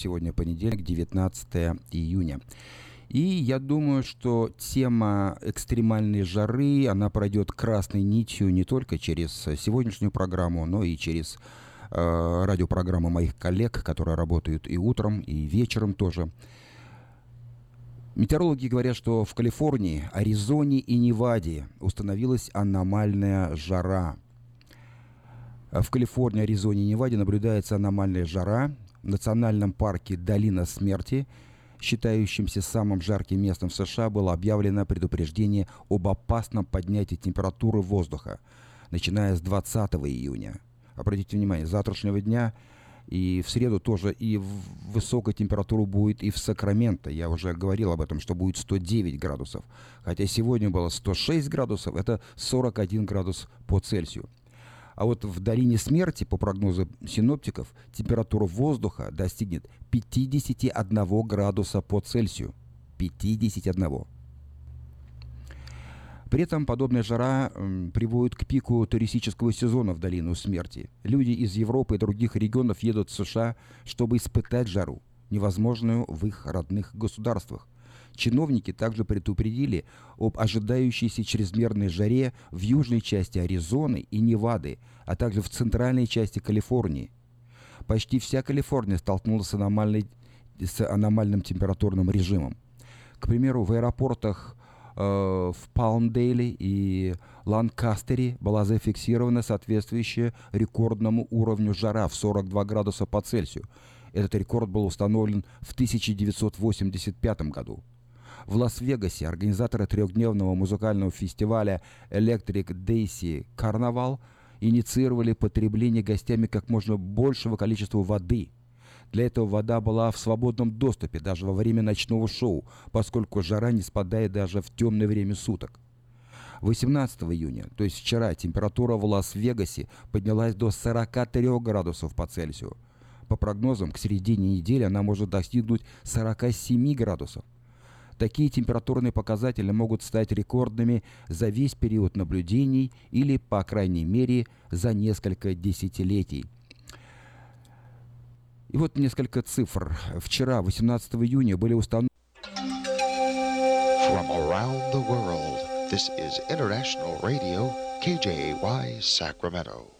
Сегодня понедельник, 19 июня. И я думаю, что тема экстремальной жары, она пройдет красной нитью не только через сегодняшнюю программу, но и через э, радиопрограмму моих коллег, которые работают и утром, и вечером тоже. Метеорологи говорят, что в Калифорнии, Аризоне и Неваде установилась аномальная жара. В Калифорнии, Аризоне и Неваде наблюдается аномальная жара. В национальном парке «Долина смерти», считающимся самым жарким местом в США, было объявлено предупреждение об опасном поднятии температуры воздуха, начиная с 20 июня. Обратите внимание, с завтрашнего дня – и в среду тоже и высокая температура будет и в Сакраменто. Я уже говорил об этом, что будет 109 градусов. Хотя сегодня было 106 градусов, это 41 градус по Цельсию. А вот в долине смерти, по прогнозу синоптиков, температура воздуха достигнет 51 градуса по Цельсию. 51. При этом подобная жара приводит к пику туристического сезона в Долину Смерти. Люди из Европы и других регионов едут в США, чтобы испытать жару, невозможную в их родных государствах. Чиновники также предупредили об ожидающейся чрезмерной жаре в южной части Аризоны и Невады, а также в центральной части Калифорнии. Почти вся Калифорния столкнулась с, аномальной, с аномальным температурным режимом. К примеру, в аэропортах Э, в Палмдейле и Ланкастере была зафиксирована соответствующая рекордному уровню жара в 42 градуса по Цельсию. Этот рекорд был установлен в 1985 году. В Лас-Вегасе организаторы трехдневного музыкального фестиваля Electric Daisy Carnival инициировали потребление гостями как можно большего количества воды – для этого вода была в свободном доступе даже во время ночного шоу, поскольку жара не спадает даже в темное время суток. 18 июня, то есть вчера, температура в Лас-Вегасе поднялась до 43 градусов по Цельсию. По прогнозам, к середине недели она может достигнуть 47 градусов. Такие температурные показатели могут стать рекордными за весь период наблюдений или, по крайней мере, за несколько десятилетий – и вот несколько цифр. Вчера, 18 июня, были установлены... KJY, Sacramento.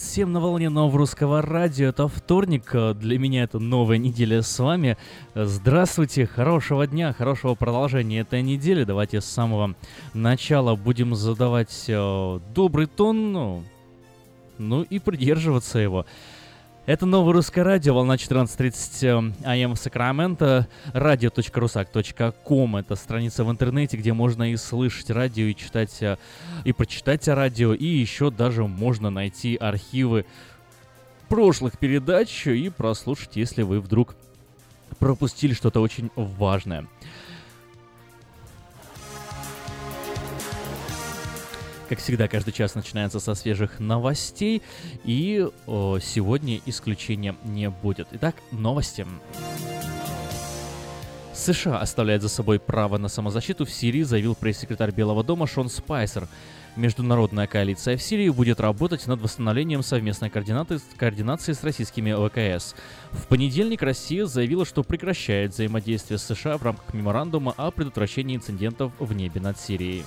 Привет всем на волне нового русского радио. Это вторник. Для меня это новая неделя с вами. Здравствуйте, хорошего дня, хорошего продолжения этой недели. Давайте с самого начала будем задавать э, добрый тон, ну, ну и придерживаться его. Это новое русское радио, волна 14.30 АМ в Сакраменто, radio.rusak.com. Это страница в интернете, где можно и слышать радио, и читать, э, и прочитать о радио, и еще даже можно найти архивы прошлых передач и прослушать, если вы вдруг пропустили что-то очень важное. Как всегда, каждый час начинается со свежих новостей, и о, сегодня исключения не будет. Итак, новости. США оставляет за собой право на самозащиту в Сирии, заявил пресс-секретарь Белого дома Шон Спайсер. Международная коалиция в Сирии будет работать над восстановлением совместной координаты, координации с российскими ВКС. В понедельник Россия заявила, что прекращает взаимодействие с США в рамках меморандума о предотвращении инцидентов в небе над Сирией.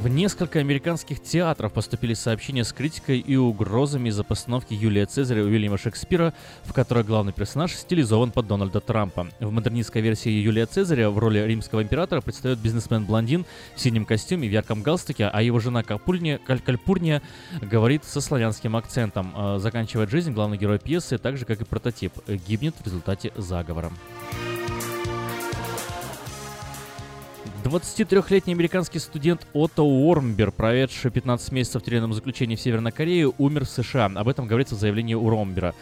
В несколько американских театров поступили сообщения с критикой и угрозами из-за постановки Юлия Цезаря Уильяма Шекспира, в которой главный персонаж стилизован под Дональда Трампа. В модернистской версии Юлия Цезаря в роли римского императора предстает бизнесмен-блондин в синем костюме, в ярком галстуке, а его жена Капульния, Каль Кальпурния говорит со славянским акцентом. А, заканчивает жизнь главный герой пьесы, так же как и прототип, гибнет в результате заговора. 23-летний американский студент Отто Уормбер, проведший 15 месяцев в тюремном заключении в Северной Корее, умер в США. Об этом говорится в заявлении Уормбера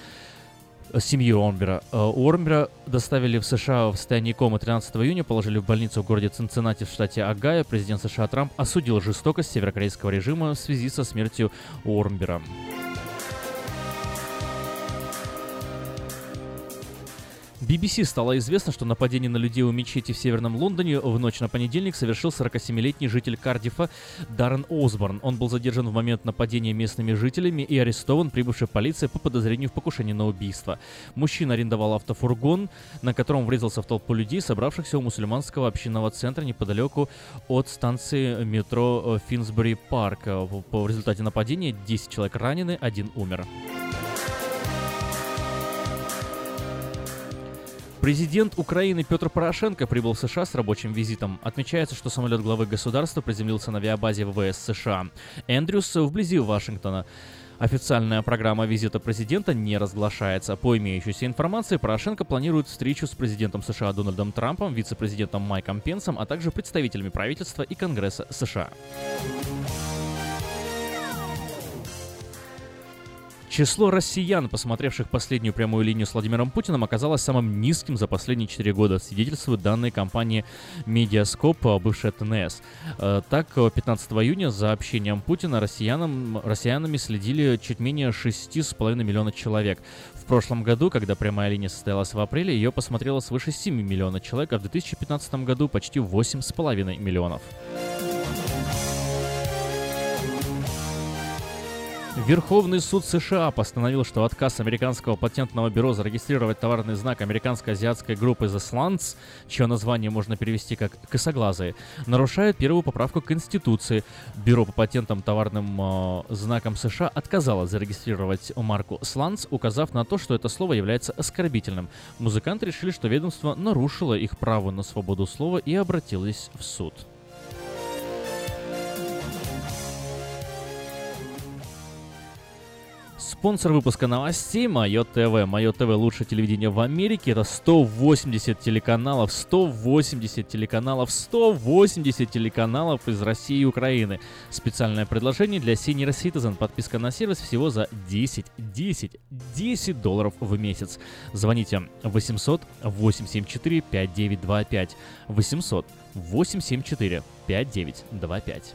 э, семьи Уормбера. Э, Уормбера доставили в США в состоянии комы 13 июня, положили в больницу в городе Цинциннати в штате Огайо. Президент США Трамп осудил жестокость северокорейского режима в связи со смертью Уормбера. BBC стало известно, что нападение на людей у мечети в Северном Лондоне в ночь на понедельник совершил 47-летний житель Кардифа Даррен Осборн. Он был задержан в момент нападения местными жителями и арестован прибывшей полицией по подозрению в покушении на убийство. Мужчина арендовал автофургон, на котором врезался в толпу людей, собравшихся у мусульманского общинного центра неподалеку от станции метро Финсбери Парк. В результате нападения 10 человек ранены, один умер. Президент Украины Петр Порошенко прибыл в США с рабочим визитом. Отмечается, что самолет главы государства приземлился на авиабазе ВВС США. Эндрюс вблизи Вашингтона. Официальная программа визита президента не разглашается. По имеющейся информации, Порошенко планирует встречу с президентом США Дональдом Трампом, вице-президентом Майком Пенсом, а также представителями правительства и Конгресса США. Число россиян, посмотревших последнюю прямую линию с Владимиром Путиным, оказалось самым низким за последние 4 года, свидетельствуют данные компании Медиаскоп, бывшая ТНС. Э, так, 15 июня за общением Путина россиянам, россиянами следили чуть менее 6,5 миллиона человек. В прошлом году, когда прямая линия состоялась в апреле, ее посмотрело свыше 7 миллионов человек, а в 2015 году почти 8,5 миллионов. Верховный суд США постановил, что отказ американского патентного бюро зарегистрировать товарный знак американско-азиатской группы The Slants, чье название можно перевести как «косоглазые», нарушает первую поправку Конституции. Бюро по патентам товарным э, знаком США отказало зарегистрировать марку Slants, указав на то, что это слово является оскорбительным. Музыканты решили, что ведомство нарушило их право на свободу слова и обратилось в суд. Спонсор выпуска новостей Майо ТВ. Майо ТВ лучшее телевидение в Америке. Это 180 телеканалов, 180 телеканалов, 180 телеканалов из России и Украины. Специальное предложение для Senior Citizen. Подписка на сервис всего за 10, 10, 10 долларов в месяц. Звоните 800 874 5925. 800 874 5925.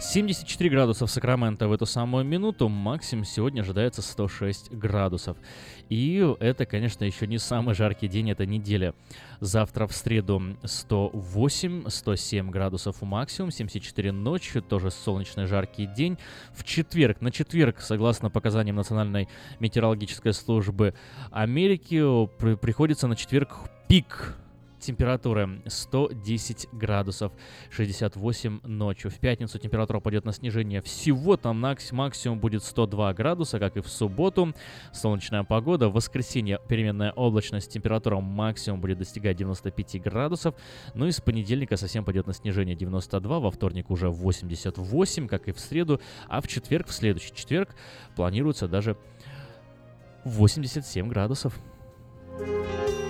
74 градуса в Сакраменто в эту самую минуту, максимум сегодня ожидается 106 градусов. И это, конечно, еще не самый жаркий день этой недели. Завтра в среду 108-107 градусов максимум, 74 ночью, тоже солнечный жаркий день. В четверг, на четверг, согласно показаниям Национальной метеорологической службы Америки, при, приходится на четверг пик температура 110 градусов, 68 ночью. В пятницу температура пойдет на снижение всего, там максимум будет 102 градуса, как и в субботу. Солнечная погода. В воскресенье переменная облачность, температура максимум будет достигать 95 градусов. Ну и с понедельника совсем пойдет на снижение 92, во вторник уже 88, как и в среду, а в четверг, в следующий четверг, планируется даже 87 градусов. Дети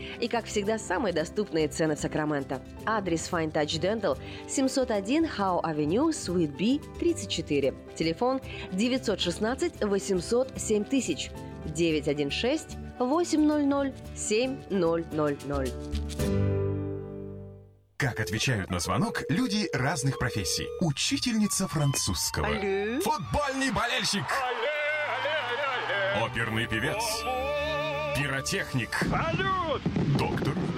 И, как всегда, самые доступные цены в Сакраменто. Адрес Fine Touch Dental 701 Howe Avenue, Suite B, 34. Телефон 916 800 7000 916 800 7000. Как отвечают на звонок люди разных профессий. Учительница французского. Алле. Футбольный болельщик. Алле, алле, алле. Оперный певец. Пиротехник. Салют! Доктор.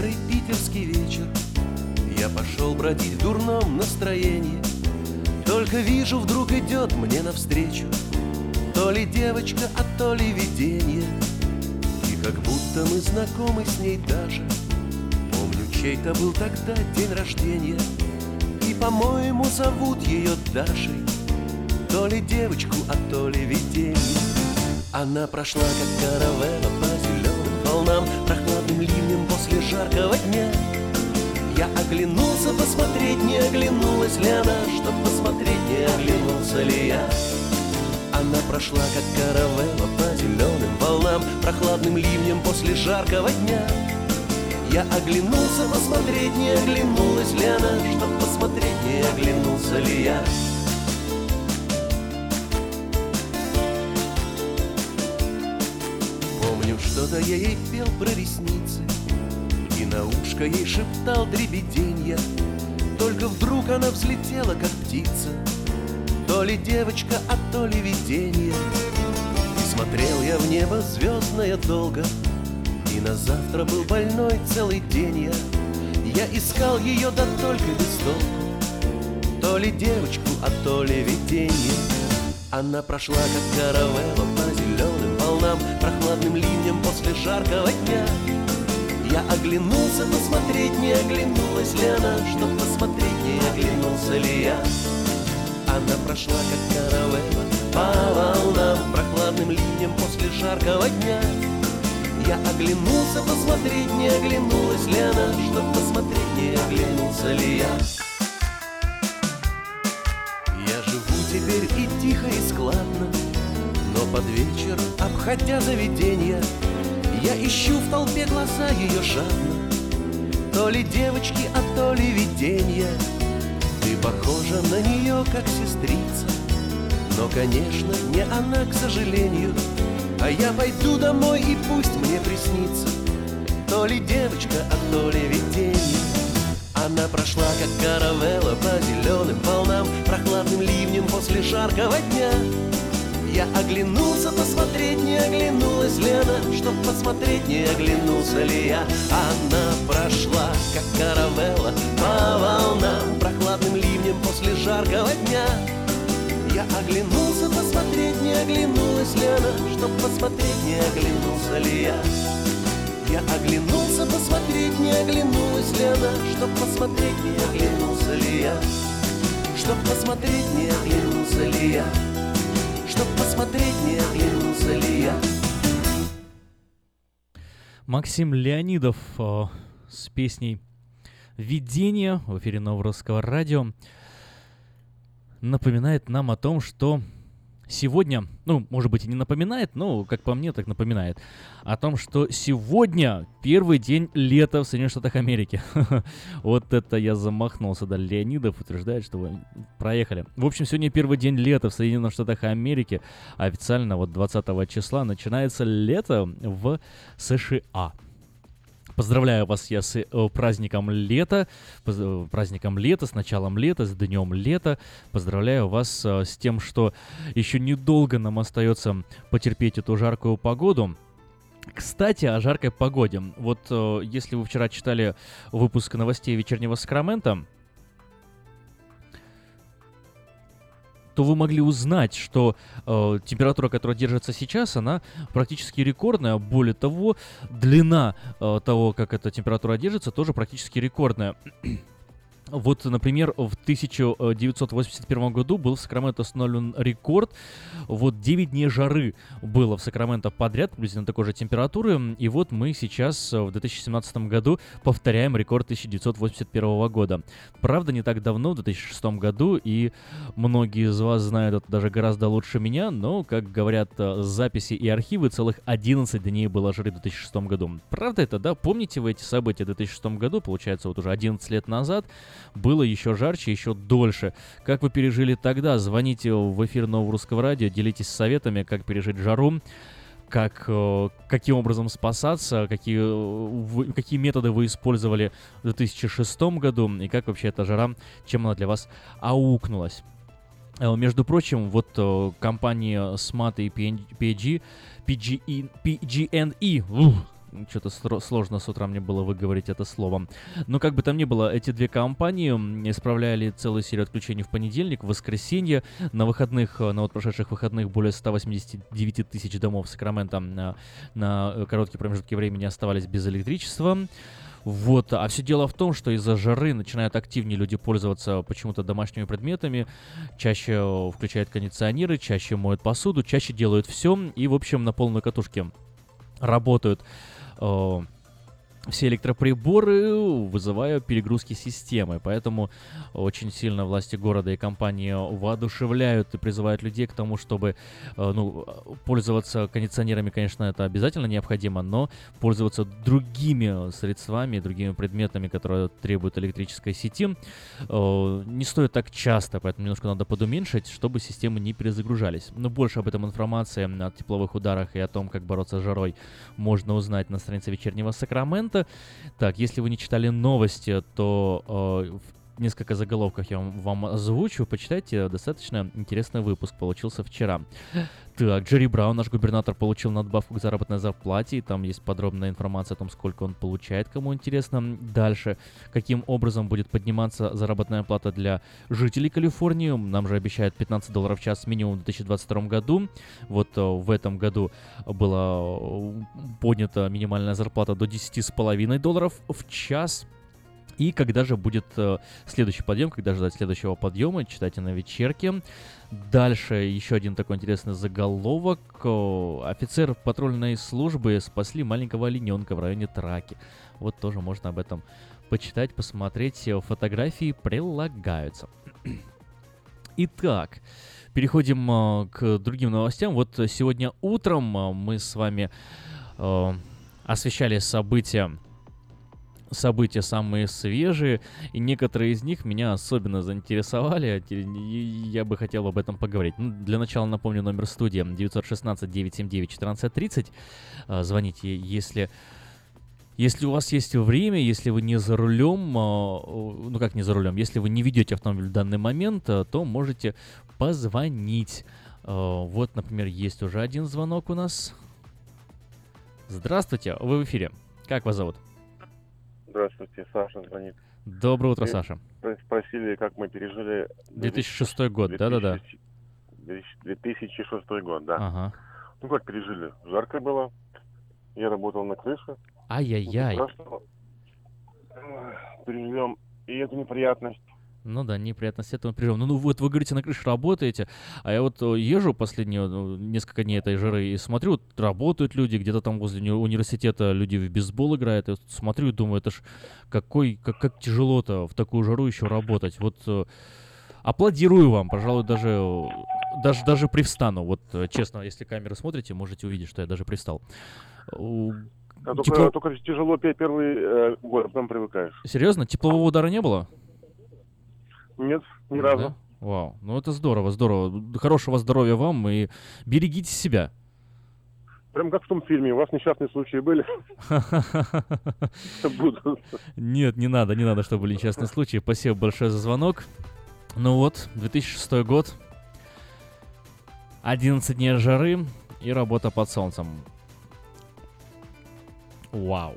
Серый питерский вечер. Я пошел бродить в дурном настроении. Только вижу, вдруг идет мне навстречу. То ли девочка, а то ли видение. И как будто мы знакомы с ней даже. Помню, чей-то был тогда день рождения. И, по-моему, зовут ее Дашей. То ли девочку, а то ли видение. Она прошла, как каравелла по зеленым волнам Ливнем после жаркого дня. Я оглянулся посмотреть, не оглянулась ли она Чтоб посмотреть, не оглянулся ли я. Она прошла, как каравелла по зеленым волнам Прохладным ливнем после жаркого дня. Я оглянулся посмотреть, не оглянулась ли она Чтоб посмотреть, не оглянулся ли я Что-то я ей пел про ресницы И на ушко ей шептал дребеденья. Только вдруг она взлетела, как птица То ли девочка, а то ли видение. И смотрел я в небо звездное долго И на завтра был больной целый день я. Я искал ее, да только без толку То ли девочку, а то ли видение. Она прошла, как каравелла волнам Прохладным ливнем после жаркого дня. Я оглянулся посмотреть, не оглянулась ли она Чтоб посмотреть, не оглянулся ли я. Она прошла, как каравелла по волнам Прохладным ливнем после жаркого дня. Я оглянулся посмотреть, не оглянулась ли она Чтоб посмотреть, не оглянулся ли я. Я живу теперь и тихо, и складно. Но под вечер, обходя заведенья Я ищу в толпе глаза ее жадно То ли девочки, а то ли виденья Ты похожа на нее, как сестрица. Но, конечно, не она, к сожалению. А я пойду домой и пусть мне приснится. То ли девочка, а то ли виденье она прошла, как каравелла по зеленым волнам Прохладным ливнем после жаркого дня Я оглянулся посмотреть, не оглянулась ли она Чтоб посмотреть, не оглянулся ли я. Она прошла, как каравелла по волнам. Прохладным ливнем после жаркого дня. Я оглянулся посмотреть, не оглянулась ли она Чтоб посмотреть, не оглянулся ли я. Я оглянулся посмотреть, не оглянулась ли она Чтоб посмотреть, не оглянулся ли я. Чтоб посмотреть, не оглянулся ли я Чтоб посмотреть, не оглянулся ли я. Максим Леонидов э, с песней «Видение» в эфире Новорусского радио напоминает нам о том, что сегодня, ну, может быть, и не напоминает, но, как по мне, так напоминает, о том, что сегодня первый день лета в Соединенных Штатах Америки. Вот это я замахнулся, да, Леонидов утверждает, что вы проехали. В общем, сегодня первый день лета в Соединенных Штатах Америки. Официально вот 20 числа начинается лето в США. Поздравляю вас я с э, праздником лета, э, праздником лета, с началом лета, с днем лета. Поздравляю вас э, с тем, что еще недолго нам остается потерпеть эту жаркую погоду. Кстати, о жаркой погоде. Вот если вы вчера читали выпуск новостей вечернего Сакрамента, то вы могли узнать, что э, температура, которая держится сейчас, она практически рекордная. Более того, длина э, того, как эта температура держится, тоже практически рекордная. Вот, например, в 1981 году был в Сакраменто установлен рекорд. Вот 9 дней жары было в Сакраменто подряд, приблизительно такой же температуры. И вот мы сейчас в 2017 году повторяем рекорд 1981 года. Правда, не так давно, в 2006 году, и многие из вас знают это даже гораздо лучше меня, но, как говорят э, записи и архивы, целых 11 дней было жары в 2006 году. Правда это, да? Помните вы эти события в 2006 году, получается, вот уже 11 лет назад? Было еще жарче, еще дольше. Как вы пережили тогда? Звоните в эфир Нового Русского Радио, делитесь советами, как пережить жару как, э, каким образом спасаться, какие, вы, какие методы вы использовали в 2006 году, и как вообще эта жара, чем она для вас аукнулась. Э, между прочим, вот э, компании SMAT и PG, PG, PG&E, что-то сложно с утра мне было выговорить это слово. Но как бы там ни было, эти две компании исправляли целую серию отключений в понедельник, в воскресенье. На выходных, э, на вот прошедших выходных более 189 тысяч домов Сакрамента на, на короткие промежутки времени оставались без электричества. Вот, а все дело в том, что из-за жары начинают активнее люди пользоваться почему-то домашними предметами, чаще э, включают кондиционеры, чаще моют посуду, чаще делают все и, в общем, на полной катушке работают э, все электроприборы, вызывая перегрузки системы. Поэтому очень сильно власти города и компании воодушевляют и призывают людей к тому, чтобы э, ну, пользоваться кондиционерами, конечно, это обязательно необходимо, но пользоваться другими средствами, другими предметами, которые требуют электрической сети, э, не стоит так часто, поэтому немножко надо подуменьшить, чтобы системы не перезагружались. Но больше об этом информации о тепловых ударах и о том, как бороться с жарой, можно узнать на странице вечернего Сакрамента момента. Так, если вы не читали новости, то э, несколько заголовках я вам, вам озвучу. Почитайте, достаточно интересный выпуск получился вчера. Так, Джерри Браун, наш губернатор, получил надбавку к заработной зарплате, и там есть подробная информация о том, сколько он получает, кому интересно. Дальше, каким образом будет подниматься заработная плата для жителей Калифорнии. Нам же обещают 15 долларов в час минимум в 2022 году. Вот э, в этом году была э, поднята минимальная зарплата до 10,5 долларов в час. И когда же будет э, следующий подъем, когда ждать следующего подъема, читайте на вечерке. Дальше еще один такой интересный заголовок. Офицер патрульной службы спасли маленького олененка в районе Траки. Вот тоже можно об этом почитать, посмотреть. Фотографии прилагаются. Итак, переходим э, к другим новостям. Вот сегодня утром э, мы с вами э, освещали события события самые свежие, и некоторые из них меня особенно заинтересовали, и я бы хотел об этом поговорить. Ну, для начала напомню номер студии 916-979-1430. А, звоните, если... Если у вас есть время, если вы не за рулем, а, ну как не за рулем, если вы не ведете автомобиль в данный момент, а, то можете позвонить. Вот, например, есть уже один звонок у нас. Здравствуйте, вы в эфире. Как вас зовут? Здравствуйте, Саша звонит. Доброе утро, Саша. Спросили, как мы пережили... 2006 год, да-да-да. 2006 год, да. Ага. Ну как пережили? Жарко было. Я работал на крыше. Ай-яй-яй. Переживем и эту неприятность. Ну да, неприятность этого переживем. Ну, ну вот вы говорите, на крыше работаете, а я вот э, езжу последние ну, несколько дней этой жары и смотрю, вот работают люди, где-то там возле университета люди в бейсбол играют, и вот смотрю и думаю, это ж какой, как, как тяжело-то в такую жару еще работать. Вот э, аплодирую вам, пожалуй, даже, э, даже, даже привстану. Вот честно, если камеры смотрите, можете увидеть, что я даже привстал. А Тепло... только, только тяжело первый э, год, потом привыкаешь. Серьезно? Теплового удара не было? Нет, ни разу. Да? Вау, ну это здорово, здорово. Хорошего здоровья вам и берегите себя. Прям как в том фильме, у вас несчастные случаи были? Нет, не надо, не надо, чтобы были несчастные случаи. Спасибо большое за звонок. Ну вот, 2006 год, 11 дней жары и работа под солнцем. Вау.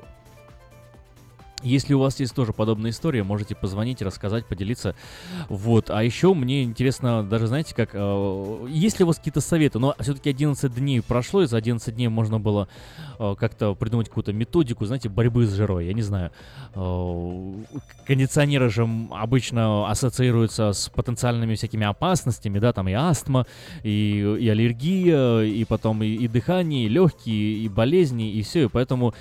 Если у вас есть тоже подобная история, можете позвонить, рассказать, поделиться. Вот. А еще мне интересно, даже знаете, как, э, есть ли у вас какие-то советы? Но все-таки 11 дней прошло, и за 11 дней можно было э, как-то придумать какую-то методику, знаете, борьбы с жирой. Я не знаю. Э, кондиционеры же обычно ассоциируются с потенциальными всякими опасностями, да, там и астма, и, и аллергия, и потом и, и дыхание, и легкие, и болезни, и все. И поэтому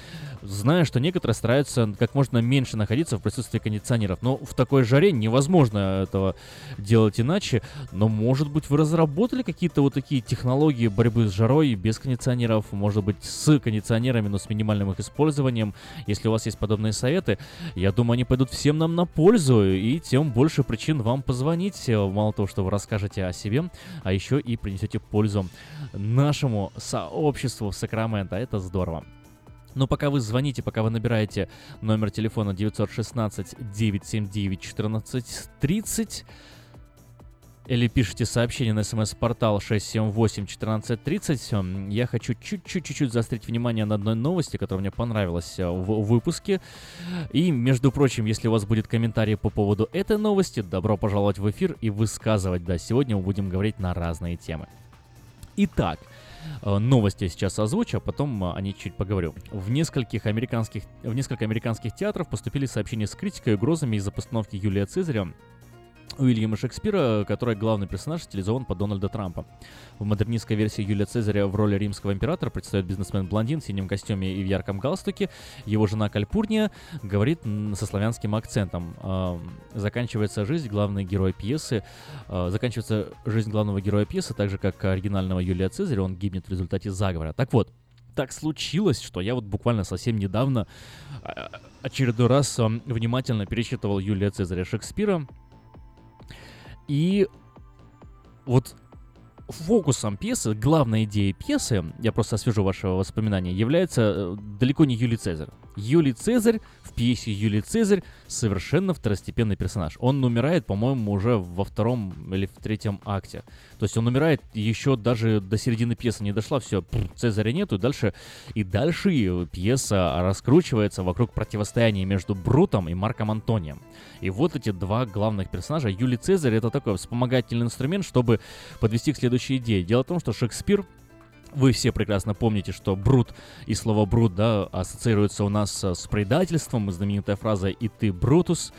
Знаю, что некоторые стараются как можно меньше находиться в присутствии кондиционеров. Но в такой жаре невозможно этого делать иначе. Но, может быть, вы разработали какие-то вот такие технологии борьбы с жарой без кондиционеров, может быть, с кондиционерами, но с минимальным их использованием. Если у вас есть подобные советы, я думаю, они пойдут всем нам на пользу, и тем больше причин вам позвонить. Мало того, что вы расскажете о себе, а еще и принесете пользу нашему сообществу в Сакраменто. Это здорово. Но пока вы звоните, пока вы набираете номер телефона 916-979-1430, или пишите сообщение на смс-портал 678-1430, я хочу чуть-чуть-чуть заострить внимание на одной новости, которая мне понравилась э, в выпуске. И, между прочим, если у вас будет комментарий по поводу этой новости, добро пожаловать в эфир и высказывать. Да, сегодня мы будем говорить на разные темы. Итак, Э, новости сейчас озвучу, а потом э, о них чуть поговорю. В нескольких американских, в несколько американских театров поступили сообщения с критикой и угрозами из-за постановки Юлия Цезаря Уильяма Шекспира, который главный персонаж, стилизован под Дональда Трампа. В модернистской версии Юлия Цезаря в роли римского императора предстает бизнесмен-блондин в синем костюме и в ярком галстуке. Его жена Кальпурния говорит со славянским акцентом. Заканчивается жизнь главной героя пьесы. Э, заканчивается жизнь главного героя пьесы, так же как оригинального Юлия Цезаря. Он гибнет в результате заговора. Так вот, так случилось, что я вот буквально совсем недавно э, очередной раз внимательно перечитывал Юлия Цезаря Шекспира. И вот фокусом пьесы, главной идеей пьесы, я просто освежу ваши воспоминания, является э, далеко не Юлий Цезарь. Юлий Цезарь в пьесе Юлий Цезарь совершенно второстепенный персонаж. Он умирает, по-моему, уже во втором или в третьем акте. То есть он умирает еще даже до середины пьесы не дошла, все, Цезаря нету, и дальше, и дальше пьеса раскручивается вокруг противостояния между Брутом и Марком Антонием. И вот эти два главных персонажа. Юлий Цезарь это такой вспомогательный инструмент, чтобы подвести к следующей идее. Дело в том, что Шекспир вы все прекрасно помните, что брут и слово брут, да, ассоциируется у нас с предательством, знаменитая фраза «и ты, Брутус».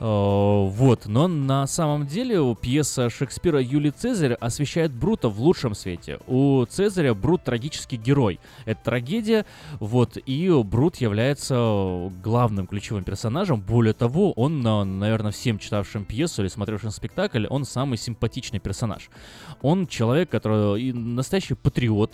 Э, вот, но на самом деле пьеса Шекспира Юлий Цезарь освещает Брута в лучшем свете. У Цезаря Брут трагический герой. Это трагедия, вот, и Брут является главным ключевым персонажем. Более того, он, наверное, всем читавшим пьесу или смотревшим спектакль, он самый симпатичный персонаж. Он человек, который настоящий патриот,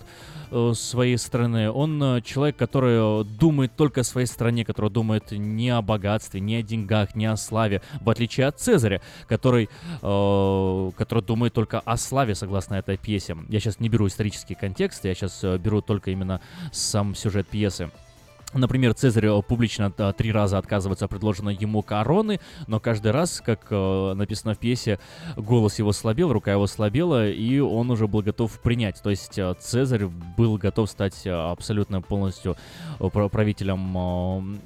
Э, своей страны. Он э, человек, который думает только о своей стране, который думает не о богатстве, не о деньгах, не о славе, в отличие от Цезаря, который, э, который думает только о славе, согласно этой пьесе. Я сейчас не беру исторический контекст, я сейчас э, беру только именно сам сюжет пьесы. Например, Цезарь э, публично э, три раза отказывается от предложенной ему короны, но каждый раз, как написано в пьесе, голос его слабел, рука его слабела, и он уже был готов принять. То есть Цезарь был готов стать абсолютно полностью правителем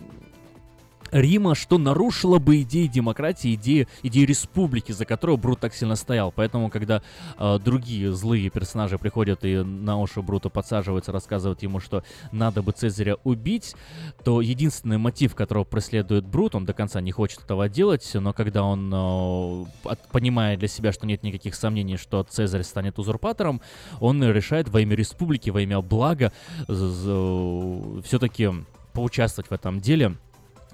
Рима, что нарушило бы идеи демократии, идеи, идеи республики, за которую Брут так сильно стоял. Поэтому, когда э, другие злые персонажи приходят и на уши Брута подсаживаются, рассказывают ему, что надо бы Цезаря убить, то единственный мотив, которого преследует Брут, он до конца не хочет этого делать, но когда он э, от, понимает для себя, что нет никаких сомнений, что Цезарь станет узурпатором, он решает во имя республики, во имя блага все-таки поучаствовать в этом деле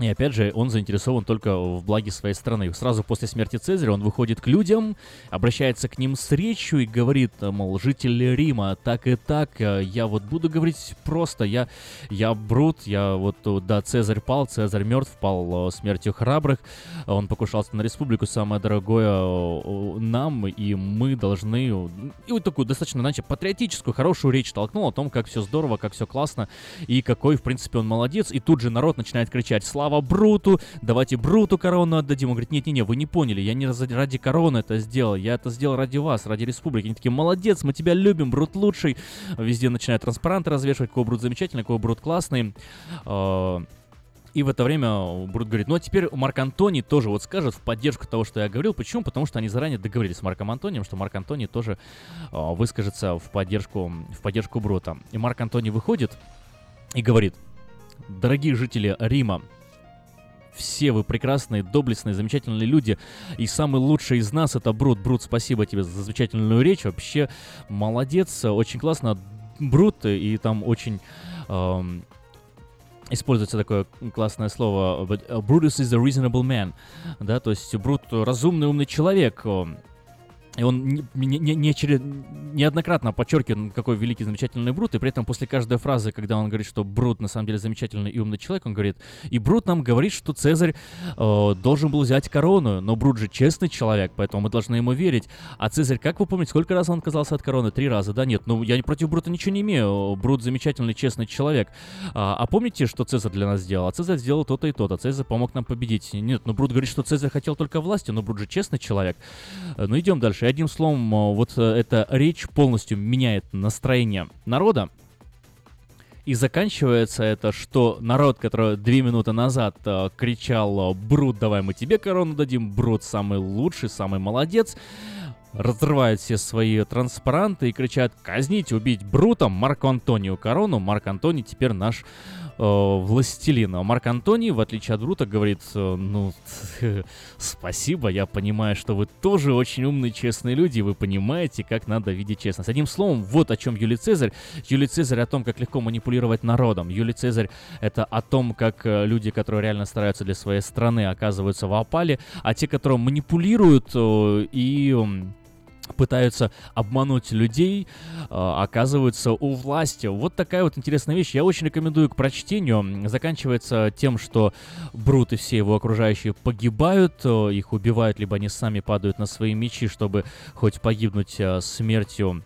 и опять же, он заинтересован только в благе своей страны. Сразу после смерти Цезаря он выходит к людям, обращается к ним с речью и говорит, мол, житель Рима, так и так, э, я вот буду говорить просто, я, я Брут, я вот, да, Цезарь пал, Цезарь мертв, пал э, смертью храбрых, он покушался на республику, самое дорогое э, нам, и мы должны, и вот такую достаточно, значит, патриотическую, хорошую речь толкнул о том, как все здорово, как все классно, и какой, в принципе, он молодец, и тут же народ начинает кричать, слава Бруту, давайте Бруту корону отдадим. Он говорит, нет-не-не, вы не поняли, я не ради короны это сделал, я это сделал ради вас, ради республики. Они такие, молодец, мы тебя любим, Брут лучший. Везде начинают транспаранты развешивать, какой Брут замечательный, какой Брут классный. А, И в это время Брут говорит, ну а теперь Марк Антони тоже вот скажет в поддержку того, что я говорил. Почему? Потому что они заранее договорились с Марком Антонием, что Марк Антони тоже э, выскажется в поддержку, в поддержку Брута. И Марк Антони выходит и говорит, дорогие жители Рима, все вы прекрасные, доблестные, замечательные люди. И самый лучший из нас это Брут. Брут, спасибо тебе за замечательную речь. Вообще молодец, очень классно. Брут, и там очень... Эм, используется такое классное слово Brutus is a reasonable man, да, то есть Брут разумный, умный человек, и он не, не, не, неоднократно подчеркивает, какой великий, замечательный Брут, и при этом после каждой фразы, когда он говорит, что Брут на самом деле замечательный и умный человек, он говорит, и Брут нам говорит, что Цезарь э, должен был взять корону, но Брут же честный человек, поэтому мы должны ему верить. А Цезарь, как вы помните, сколько раз он отказался от короны? Три раза, да? Нет, ну я против Брута ничего не имею, Брут замечательный, честный человек. А, а помните, что Цезарь для нас сделал? А Цезарь сделал то-то и то-то, Цезарь помог нам победить. Нет, ну Брут говорит, что Цезарь хотел только власти, но Брут же честный человек. Ну идем дальше. И одним словом, э, вот э, эта речь полностью меняет настроение народа. И заканчивается это, что народ, который две минуты назад э, кричал «Брут, давай мы тебе корону дадим, Брут самый лучший, самый молодец», разрывают все свои транспаранты и кричат «Казнить, убить Брута, Марко Антонио корону, Марк Антоний теперь наш э, властелин. А Марк Антоний, в отличие от Брута, говорит, э, ну, спасибо, я понимаю, что вы тоже очень умные, честные люди, вы понимаете, как надо видеть честность. Одним словом, вот о чем Юлий Цезарь. Юлий Цезарь о том, как легко манипулировать народом. Юлий Цезарь это о том, как э, люди, которые реально стараются для своей страны, оказываются в опале, а те, которые манипулируют и пытаются обмануть людей, э, оказываются у власти. Вот такая вот интересная вещь. Я очень рекомендую к прочтению. Заканчивается тем, что Брут и все его окружающие погибают, э, их убивают, либо они сами падают на свои мечи, чтобы хоть погибнуть э, смертью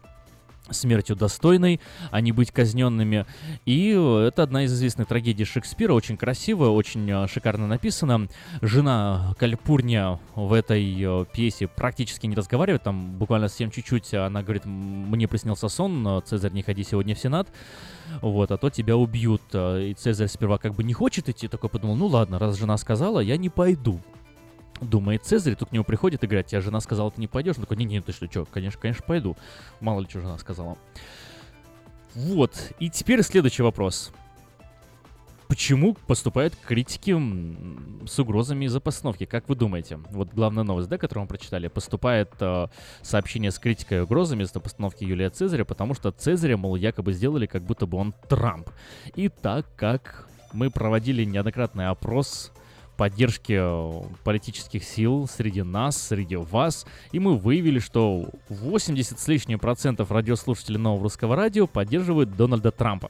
смертью достойной, а не быть казненными. И это одна из известных трагедий Шекспира, очень красиво, очень э, шикарно написано. Жена Кальпурния в этой э, пьесе практически не разговаривает, там буквально совсем чуть-чуть она говорит, мне приснился сон, Цезарь, не ходи сегодня в Сенат, вот, а то тебя убьют. И Цезарь сперва как бы не хочет идти, такой подумал, ну ладно, раз жена сказала, я не пойду думает Цезарь, тут к нему приходит и говорят, тебе жена сказала, ты не пойдешь? Он такой, не-не, ты что, что, конечно, конечно, пойду. Мало ли, что жена сказала. Вот, и теперь следующий вопрос. Почему поступают критики с угрозами из-за постановки? Как вы думаете? Вот главная новость, да, которую мы прочитали. Поступает э, сообщение с критикой и угрозами из-за постановки Юлия Цезаря, потому что Цезаря, мол, якобы сделали, как будто бы он Трамп. И так как мы проводили неоднократный опрос поддержки э, политических сил среди нас, среди вас, и мы выявили, что 80 с лишним процентов радиослушателей нового русского радио поддерживают Дональда Трампа.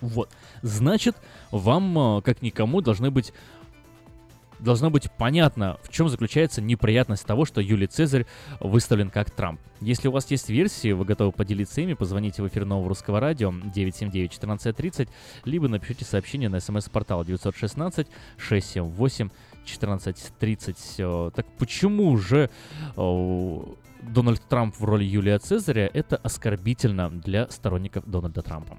Вот. Значит, вам, э, как никому, должны быть должно быть понятно, в чем заключается неприятность того, что Юлий Цезарь выставлен как Трамп. Если у вас есть версии, вы готовы поделиться ими, позвоните в эфир Нового Русского Радио 979-1430, либо напишите сообщение на смс-портал 916-678 14.30. Так почему же Дональд Трамп в роли Юлия Цезаря это оскорбительно для сторонников Дональда Трампа?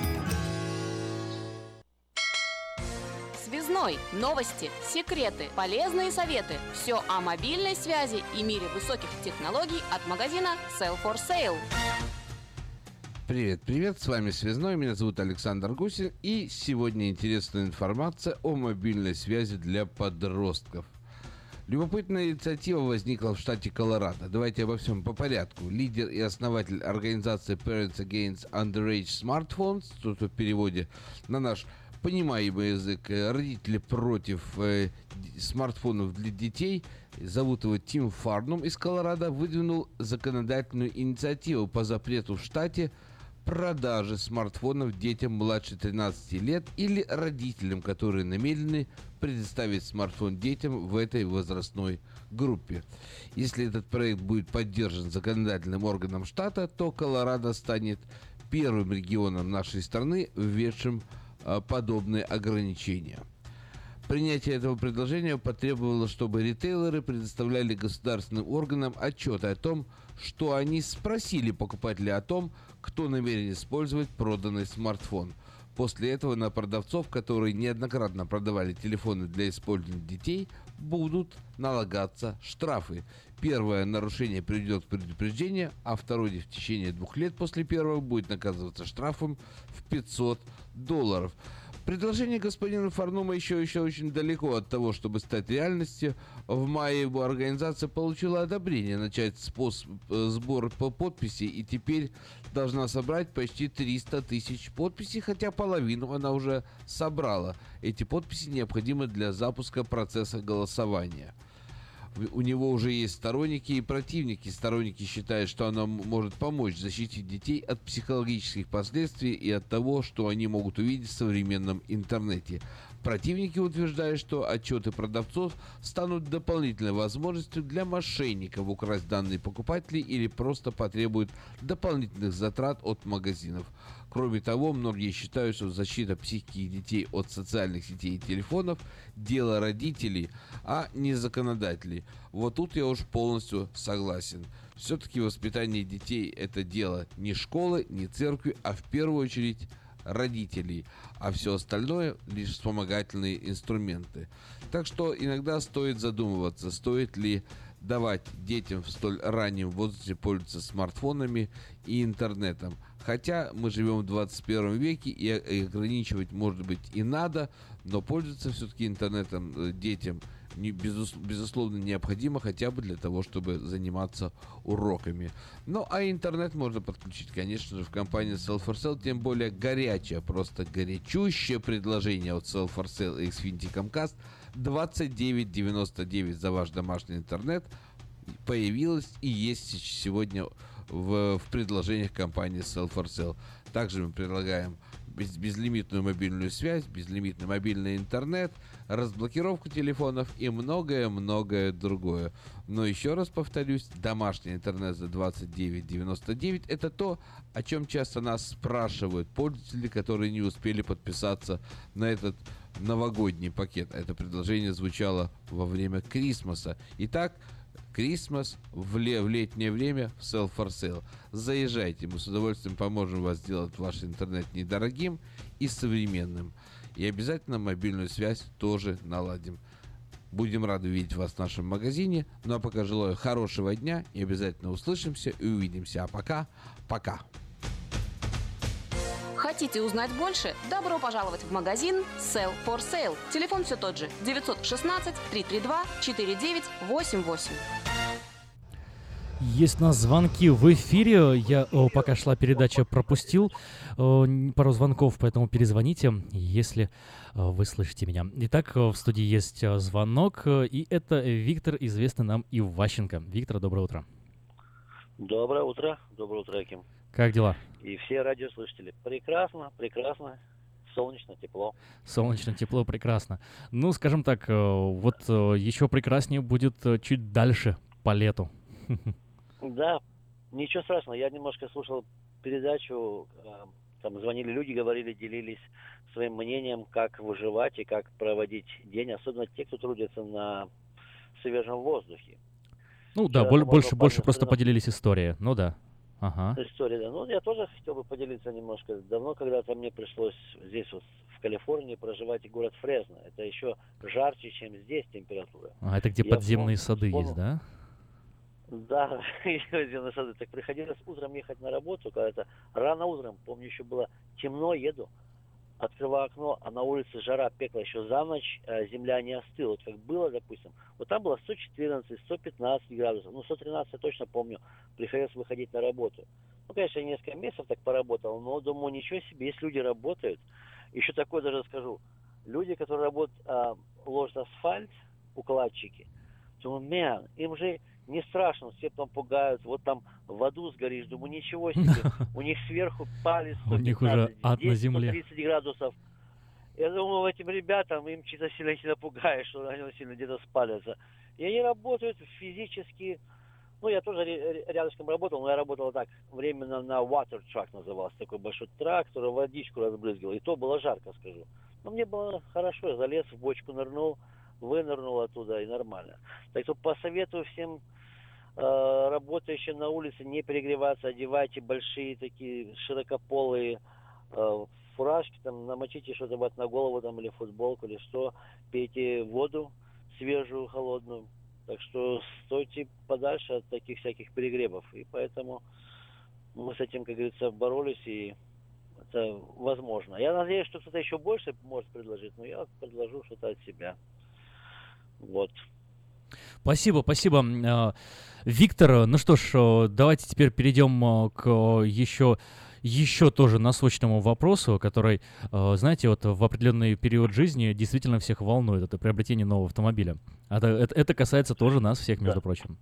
Связной. Новости, секреты, полезные советы. Все о мобильной связи и мире высоких технологий от магазина Sell for Sale. Привет, привет, с вами Связной, меня зовут Александр Гусин, и сегодня интересная информация о мобильной связи для подростков. Любопытная инициатива возникла в штате Колорадо. Давайте обо всем по порядку. Лидер и основатель организации Parents Against Underage Smartphones, что в переводе на наш понимаемый язык. Э, родители против э, смартфонов для детей. Зовут его Тим Фарнум из Колорадо. Выдвинул законодательную инициативу по запрету в штате продажи смартфонов детям младше 13 лет или родителям, которые намерены предоставить смартфон детям в этой возрастной группе. Если этот проект будет поддержан законодательным органом штата, то Колорадо станет первым регионом нашей страны, введшим подобные ограничения. Принятие этого предложения потребовало, чтобы ритейлеры предоставляли государственным органам отчеты о том, что они спросили покупателя о том, кто намерен использовать проданный смартфон. После этого на продавцов, которые неоднократно продавали телефоны для использования детей, будут налагаться штрафы. Первое нарушение приведет к предупреждению, а второе в течение двух лет после первого будет наказываться штрафом в 500 долларов. Предложение господина Фарнума еще, еще очень далеко от того, чтобы стать реальностью. В мае его организация получила одобрение начать способ, э, сбор по подписи и теперь должна собрать почти 300 тысяч подписей, хотя половину она уже собрала. Эти подписи необходимы для запуска процесса голосования у него уже есть сторонники и противники. Сторонники считают, что она может помочь защитить детей от психологических последствий и от того, что они могут увидеть в современном интернете. Противники утверждают, что отчеты продавцов станут дополнительной возможностью для мошенников украсть данные покупателей или просто потребуют дополнительных затрат от магазинов. Кроме того, многие считают, что защита психики детей от социальных сетей и телефонов – дело родителей, а не законодателей. Вот тут я уж полностью согласен. Все-таки воспитание детей – это дело не школы, не церкви, а в первую очередь родителей, а все остальное лишь вспомогательные инструменты. Так что иногда стоит задумываться, стоит ли давать детям в столь раннем возрасте пользоваться смартфонами и интернетом. Хотя мы живем в 21 веке и ограничивать может быть и надо, но пользоваться все-таки интернетом э, детям не, безусловно необходимо хотя бы для того, чтобы заниматься уроками. Ну а интернет можно подключить, конечно же, в компании Sell for Sale, тем более горячее, просто горячущее предложение от Sell for Sale и Xfinity Comcast – 2999 за ваш домашний интернет появилась и есть сегодня в, в предложениях компании Sell for Sale. Также мы предлагаем без, безлимитную мобильную связь, безлимитный мобильный интернет, разблокировку телефонов и многое-многое другое. Но еще раз повторюсь, домашний интернет за 29.99 это то, о чем часто нас спрашивают пользователи, которые не успели подписаться на этот новогодний пакет. Это предложение звучало во время Крисмаса. Итак, Крисмас в, ле- в летнее время в Sell for Sale. Заезжайте, мы с удовольствием поможем вас сделать ваш интернет недорогим и современным. И обязательно мобильную связь тоже наладим. Будем рады видеть вас в нашем магазине. Ну а пока желаю хорошего дня и обязательно услышимся и увидимся. А пока, пока. Хотите узнать больше? Добро пожаловать в магазин Sell for Sale. Телефон все тот же 916 332 4988. Есть у нас звонки в эфире. Я о, пока шла передача, пропустил о, пару звонков, поэтому перезвоните, если о, вы слышите меня. Итак, о, в студии есть о, звонок, э, и это Виктор, известный нам Иващенко. Виктор, доброе утро. Доброе утро, доброе утро, Аким. Как дела? И все радиослушатели. Прекрасно, прекрасно, солнечно, тепло. Солнечно, тепло, прекрасно. Ну, скажем так, э, вот э, еще прекраснее будет э, чуть дальше по лету. Да, ничего страшного. Я немножко слушал передачу, э, там звонили люди, говорили, делились своим мнением, как выживать и как проводить день, особенно те, кто трудится на свежем воздухе. Ну да, Вчера больше, больше парня просто поделились историей. Ну да. Ага. История, да. Ну, я тоже хотел бы поделиться немножко. Давно когда-то мне пришлось здесь вот в Калифорнии проживать и город Фресно. Это еще жарче, чем здесь температура. А это где Я подземные вспом- сады вспомнил- есть, да? Да, подземные сады. Так приходилось утром ехать на работу, когда это рано утром, помню, еще было темно, еду, открываю окно, а на улице жара пекла еще за ночь, э, земля не остыла. Вот как было, допустим, вот там было 114, 115 градусов, ну 113 я точно помню, приходилось выходить на работу. Ну, конечно, я несколько месяцев так поработал, но думаю, ничего себе, если люди работают, еще такое даже скажу, люди, которые работают, а, ложат асфальт, укладчики, думаю, мэн, им же не страшно, все там пугают, вот там в аду сгоришь, думаю, ничего себе, у них сверху палец У них уже ад на земле. 30 градусов. Я думаю, этим ребятам им чисто сильно не напугаешь, что они сильно где-то спалятся. И они работают физически, ну, я тоже рядышком работал, но я работал так, временно на water truck назывался, такой большой трак, который водичку разбрызгивал, и то было жарко, скажу. Но мне было хорошо, я залез в бочку, нырнул, вынырнул оттуда, и нормально. Так что посоветую всем э, работающим на улице не перегреваться, одевайте большие такие широкополые э, фуражки, там намочите что-то вот на голову там или футболку или что, пейте воду свежую, холодную. Так что стойте подальше от таких всяких перегревов. И поэтому мы с этим, как говорится, боролись, и это возможно. Я надеюсь, что кто-то еще больше может предложить, но я предложу что-то от себя. Вот. Спасибо, спасибо. А, Виктор, ну что ж, э, давайте теперь перейдем э, к э, еще еще тоже насущному вопросу, который, э, знаете, вот в определенный период жизни действительно всех волнует, это приобретение нового автомобиля. Это, это, это касается тоже нас всех, между прочим.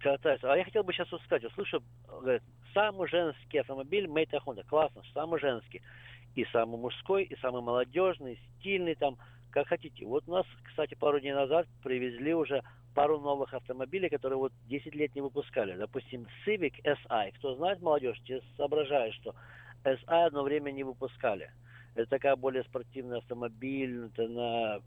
катаются. А я хотел бы сейчас вот сказать, услышу, говорят, самый женский автомобиль Мейта Honda, классно, самый женский. И самый мужской, и самый молодежный, стильный там, как хотите. Вот у нас, кстати, пару дней назад привезли уже пару новых автомобилей, которые вот 10 лет не выпускали. Допустим, Civic SI. Кто знает, молодежь, те соображают, что SI одно время не выпускали. Это такая более спортивный автомобиль, это на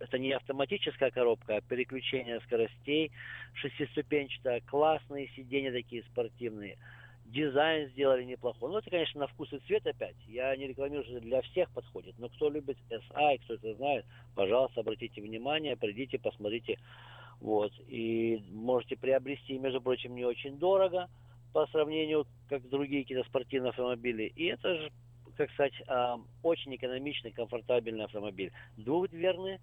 это не автоматическая коробка, а переключение скоростей шестиступенчатая, классные сиденья такие спортивные. Дизайн сделали неплохой. Ну, это, конечно, на вкус и цвет опять. Я не рекламирую, что для всех подходит. Но кто любит SI, кто это знает, пожалуйста, обратите внимание, придите, посмотрите. Вот. И можете приобрести, между прочим, не очень дорого по сравнению, как другие какие-то спортивные автомобили. И это же, как сказать, а, очень экономичный, комфортабельный автомобиль. Двухдверный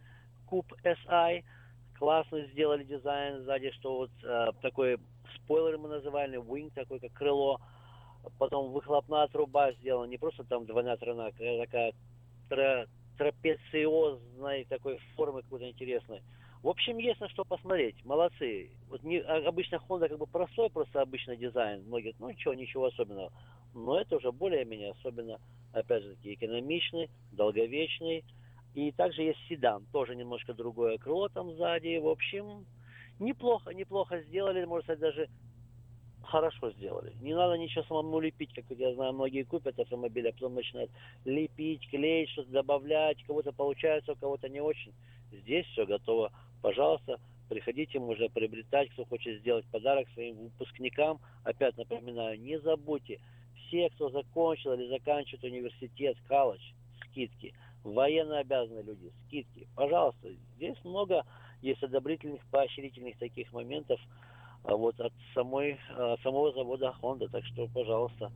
куб SI. Классно сделали дизайн сзади, что вот э, такой спойлер мы называли, wing такой, как крыло. Потом выхлопная труба сделана, не просто там двойная тройная, а такая трапециозной такой формы какой-то интересной. В общем, есть на что посмотреть. Молодцы. Вот не, а, обычно Honda как бы простой, просто обычный дизайн. Многие, ну ничего, ничего особенного. Но это уже более-менее особенно, опять же таки, экономичный, долговечный. И также есть седан, тоже немножко другое крыло там сзади. В общем, неплохо, неплохо сделали, можно сказать, даже хорошо сделали. Не надо ничего самому лепить, как я знаю, многие купят автомобиль, а потом начинают лепить, клеить, что-то добавлять, кого-то получается, у кого-то не очень. Здесь все готово. Пожалуйста, приходите, можно приобретать, кто хочет сделать подарок своим выпускникам. Опять напоминаю, не забудьте, все, кто закончил или заканчивает университет, колледж, скидки, военно обязанные люди, скидки. Пожалуйста, здесь много есть одобрительных, поощрительных таких моментов а вот от самой, а, самого завода Honda. Так что, пожалуйста,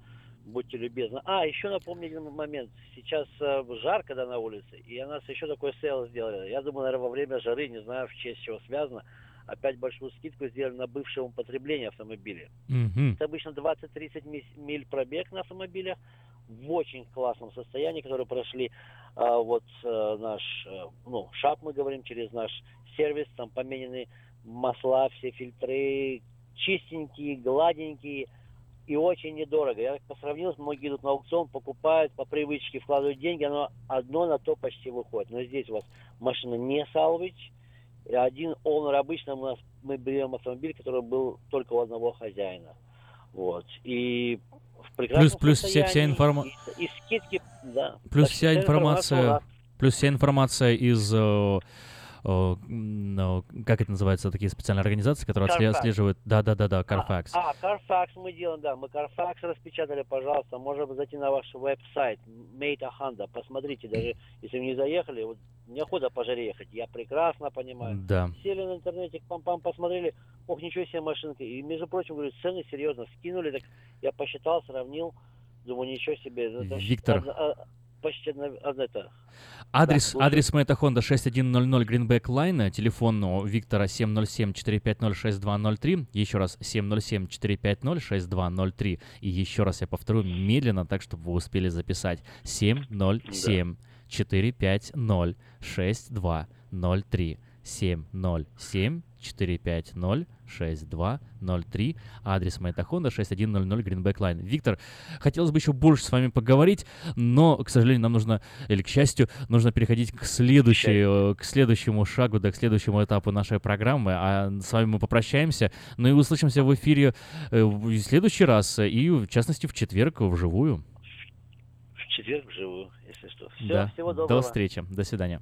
будьте любезны. А, еще напомню один момент. Сейчас э, жарко, да, на улице, и у нас еще такой sale сделали. Я думаю, наверное, во время жары, не знаю, в честь чего связано, опять большую скидку сделали на бывшее употребление автомобиля. Мгм. Это обычно 20-30 ми- миль пробег на автомобилях в очень классном состоянии, которые прошли а, вот э, наш, э, ну, шаг мы говорим, через наш сервис, там поменены масла, все фильтры, чистенькие, гладенькие и очень недорого. Я так посравнил, многие идут на аукцион, покупают по привычке, вкладывают деньги, оно одно на то почти выходит. Но здесь у вас машина не салвич, один owner обычно у нас мы берем автомобиль, который был только у одного хозяина. Вот. И в Плюс- плюс вся- вся состоянии, информа- И, и скидки, да. Плюс вся информация информация, плюс вся информация из, э, как это называется, такие специальные организации, которые Carfax. отслеживают, да-да-да-да, Carfax. А, Carfax мы делаем, да. Мы Carfax распечатали, пожалуйста. Можно зайти на ваш веб-сайт Made Honda. Посмотрите, даже если вы не заехали, вот неохота по жаре ехать. Я прекрасно понимаю. Да. Сели на интернете, пам-пам, посмотрели, ох, ничего себе машинка. И, между прочим, говорю, цены серьезно скинули. Так я посчитал, сравнил. Думаю, ничего себе. Ж Виктор. одна- почти одна, одна это. Адрес, Да, адрес Мэйта Honda 6100 Greenback Line, телефон у Виктора 707-450-6203, еще раз 707-450-6203, и еще раз я повторю медленно, так, чтобы вы успели записать, 707-450-6203, 707-450-6203, адрес Мэйта Honda 6100 Greenback Line. Виктор, хотелось бы еще больше с вами поговорить, но, к сожалению, нам нужно, или к счастью, нужно переходить к, следующей, к следующему шагу, да, к следующему этапу нашей программы. А с вами мы попрощаемся, ну и услышимся в эфире э, в следующий раз, и в частности в четверг вживую. В четверг вживую, если что. Все, да. всего доброго. До встречи, до свидания.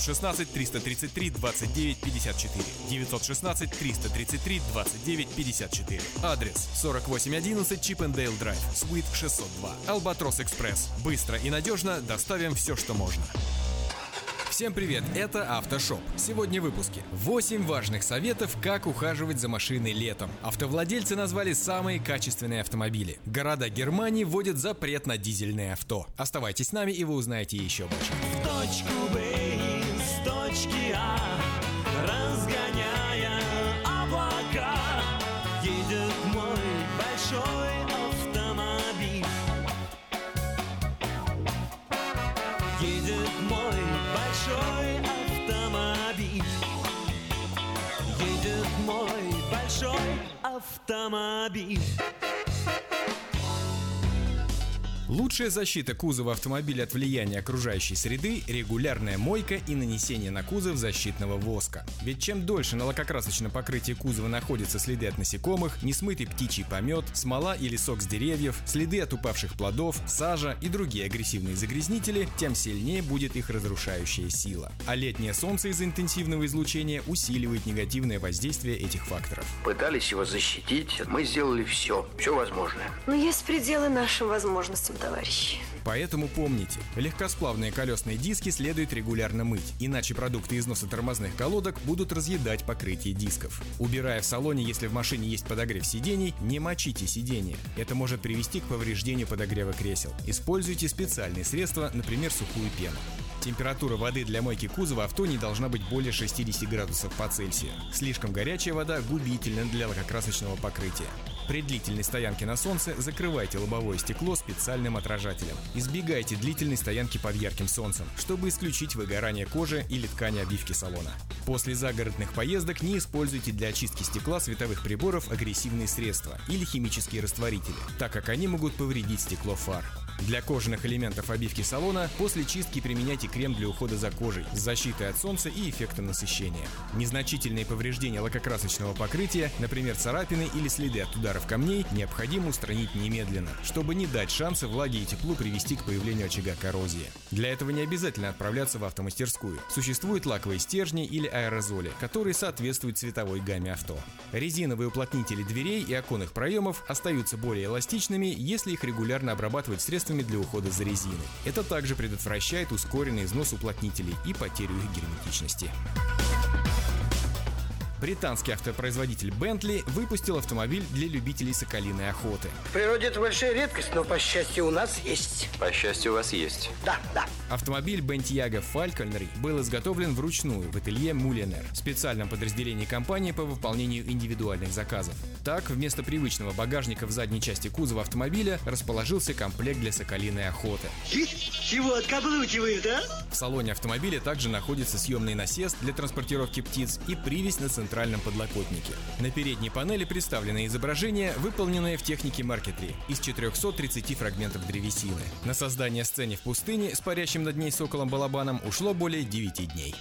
916 333 29 54. 916 333 29 54. Адрес 4811 Чипендейл Драйв, Суит 602. Албатрос Экспресс. Быстро и надежно доставим все, что можно. Всем привет, это Автошоп. Сегодня в выпуске. 8 важных советов, как ухаживать за машиной летом. Автовладельцы назвали самые качественные автомобили. Города Германии вводят запрет на дизельное авто. Оставайтесь с нами и вы узнаете еще больше. точку Б точки А, разгоняя облака, едет мой большой автомобиль. Едет мой большой автомобиль. Едет мой большой автомобиль. Лучшая защита кузова автомобиля от влияния окружающей среды – регулярная мойка и нанесение на кузов защитного воска. Ведь чем дольше на лакокрасочном покрытии кузова находятся следы от насекомых, несмытый птичий помет, смола или сок с деревьев, следы от упавших плодов, сажа и другие агрессивные загрязнители, тем сильнее будет их разрушающая сила. А летнее солнце из-за интенсивного излучения усиливает негативное воздействие этих факторов. Пытались его защитить, мы сделали все, все возможное. Но есть пределы нашим возможностям, товарищи. Поэтому помните, легкосплавные колесные диски следует регулярно мыть, иначе продукты износа тормозных колодок будут разъедать покрытие дисков. Убирая в салоне, если в машине есть подогрев сидений, не мочите сиденье. Это может привести к повреждению подогрева кресел. Используйте специальные средства, например, сухую пену. Температура воды для мойки кузова авто не должна быть более 60 градусов по Цельсию. Слишком горячая вода губительна для лакокрасочного покрытия. При длительной стоянке на солнце закрывайте лобовое стекло специальным отражателем. Избегайте длительной стоянки под ярким солнцем, чтобы исключить выгорание кожи или ткани обивки салона. После загородных поездок не используйте для очистки стекла световых приборов агрессивные средства или химические растворители, так как они могут повредить стекло фар. Для кожаных элементов обивки салона после чистки применяйте крем для ухода за кожей с защитой от солнца и эффектом насыщения. Незначительные повреждения лакокрасочного покрытия, например царапины или следы от ударов камней, необходимо устранить немедленно, чтобы не дать шанса влаге и теплу привести к появлению очага коррозии. Для этого не обязательно отправляться в автомастерскую. Существуют лаковые стержни или аэрозоли, которые соответствуют цветовой гамме авто. Резиновые уплотнители дверей и оконных проемов остаются более эластичными, если их регулярно обрабатывать средствами для ухода за резиной. Это также предотвращает ускоренный износ уплотнителей и потерю их герметичности. Британский автопроизводитель Bentley выпустил автомобиль для любителей соколиной охоты. В природе это большая редкость, но, по счастью, у нас есть. По счастью, у вас есть. Да, да. Автомобиль Bentayga Falconry был изготовлен вручную в ателье Mulliner, специальном подразделении компании по выполнению индивидуальных заказов. Так, вместо привычного багажника в задней части кузова автомобиля расположился комплект для соколиной охоты. Чего откаблучивают, а? В салоне автомобиля также находится съемный насест для транспортировки птиц и привязь на центральном подлокотнике. На передней панели представлено изображение, выполненное в технике маркетри из 430 фрагментов древесины. На создание сцены в пустыне с парящим над ней соколом-балабаном ушло более 9 дней.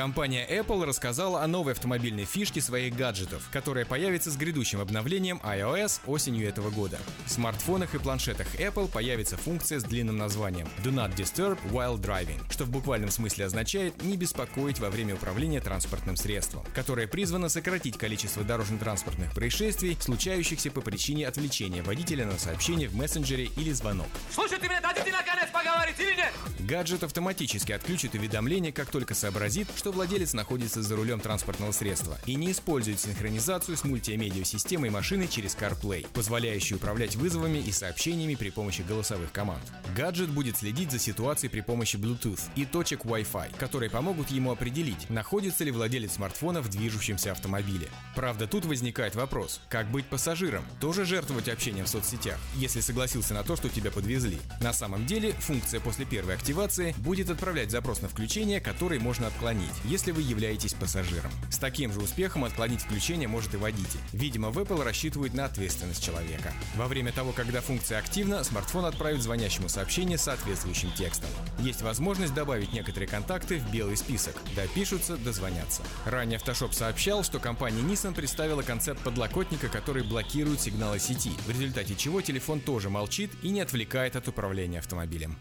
Компания Apple рассказала о новой автомобильной фишке своих гаджетов, которая появится с грядущим обновлением iOS осенью этого года. В смартфонах и планшетах Apple появится функция с длинным названием Do Not Disturb While Driving, что в буквальном смысле означает «не беспокоить во время управления транспортным средством», которое призвано сократить количество дорожно-транспортных происшествий, случающихся по причине отвлечения водителя на сообщение в мессенджере или звонок. Слушай, ты мне дадите наконец поговорить или нет? Гаджет автоматически отключит уведомление, как только сообразит, что владелец находится за рулем транспортного средства и не использует синхронизацию с мультимедиа-системой машины через CarPlay, позволяющую управлять вызовами и сообщениями при помощи голосовых команд. Гаджет будет следить за ситуацией при помощи Bluetooth и точек Wi-Fi, которые помогут ему определить, находится ли владелец смартфона в движущемся автомобиле. Правда, тут возникает вопрос, как быть пассажиром? Тоже жертвовать общением в соцсетях, если согласился на то, что тебя подвезли? На самом деле, функция после первой активации будет отправлять запрос на включение, который можно отклонить, если вы являетесь пассажиром. С таким же успехом отклонить включение может и водитель. Видимо, в Apple рассчитывают на ответственность человека. Во время того, когда функция активна, смартфон отправит звонящему сообщение с соответствующим текстом. Есть возможность добавить некоторые контакты в белый список. Допишутся, дозвонятся. Ранее Автошоп сообщал, что компания Nissan представила концепт подлокотника, который блокирует сигналы сети, в результате чего телефон тоже молчит и не отвлекает от управления автомобилем.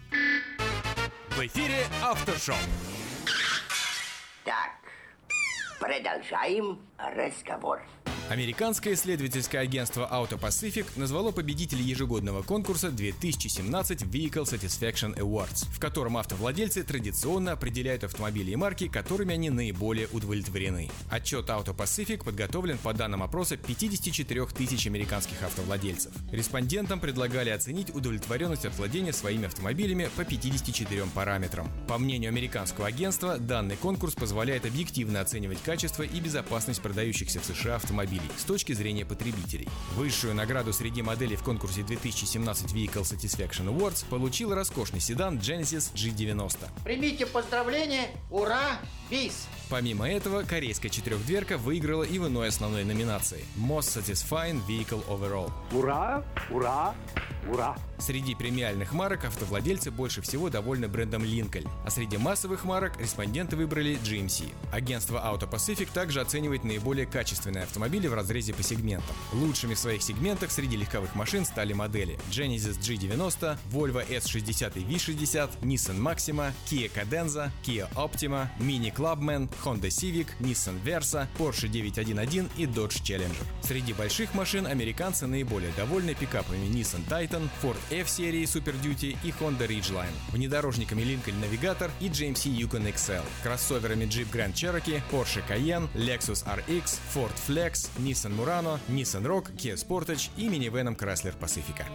В эфире Автошоп. Так, продолжаем разговор. Американское исследовательское агентство Auto Pacific назвало победителей ежегодного конкурса 2017 Vehicle Satisfaction Awards, в котором автовладельцы традиционно определяют автомобили и марки, которыми они наиболее удовлетворены. Отчет Auto Pacific подготовлен по данным опроса 54 тысяч американских автовладельцев. Респондентам предлагали оценить удовлетворенность от владения своими автомобилями по 54 параметрам. По мнению американского агентства, данный конкурс позволяет объективно оценивать качество и безопасность продающихся в США автомобилей с точки зрения потребителей. Высшую награду среди моделей в конкурсе 2017 Vehicle Satisfaction Awards получил роскошный седан Genesis G90. Примите поздравления, ура, бис! Помимо этого, корейская четырехдверка выиграла и в иной основной номинации – Most Satisfying Vehicle Overall. Ура, ура, Ура! Среди премиальных марок автовладельцы больше всего довольны брендом Lincoln, а среди массовых марок респонденты выбрали GMC. Агентство Auto Pacific также оценивает наиболее качественные автомобили в разрезе по сегментам. Лучшими в своих сегментах среди легковых машин стали модели Genesis G90, Volvo S60 и V60, Nissan Maxima, Kia Cadenza, Kia Optima, Mini Clubman, Honda Civic, Nissan Versa, Porsche 911 и Dodge Challenger. Среди больших машин американцы наиболее довольны пикапами Nissan Titan, Ford F-серии Super Duty и Honda Ridgeline, внедорожниками Lincoln Navigator и GMC Yukon XL, кроссоверами Jeep Grand Cherokee, Porsche Cayenne, Lexus RX, Ford Flex, Nissan Murano, Nissan Rogue, Kia Sportage и минивеном Chrysler Pacifica.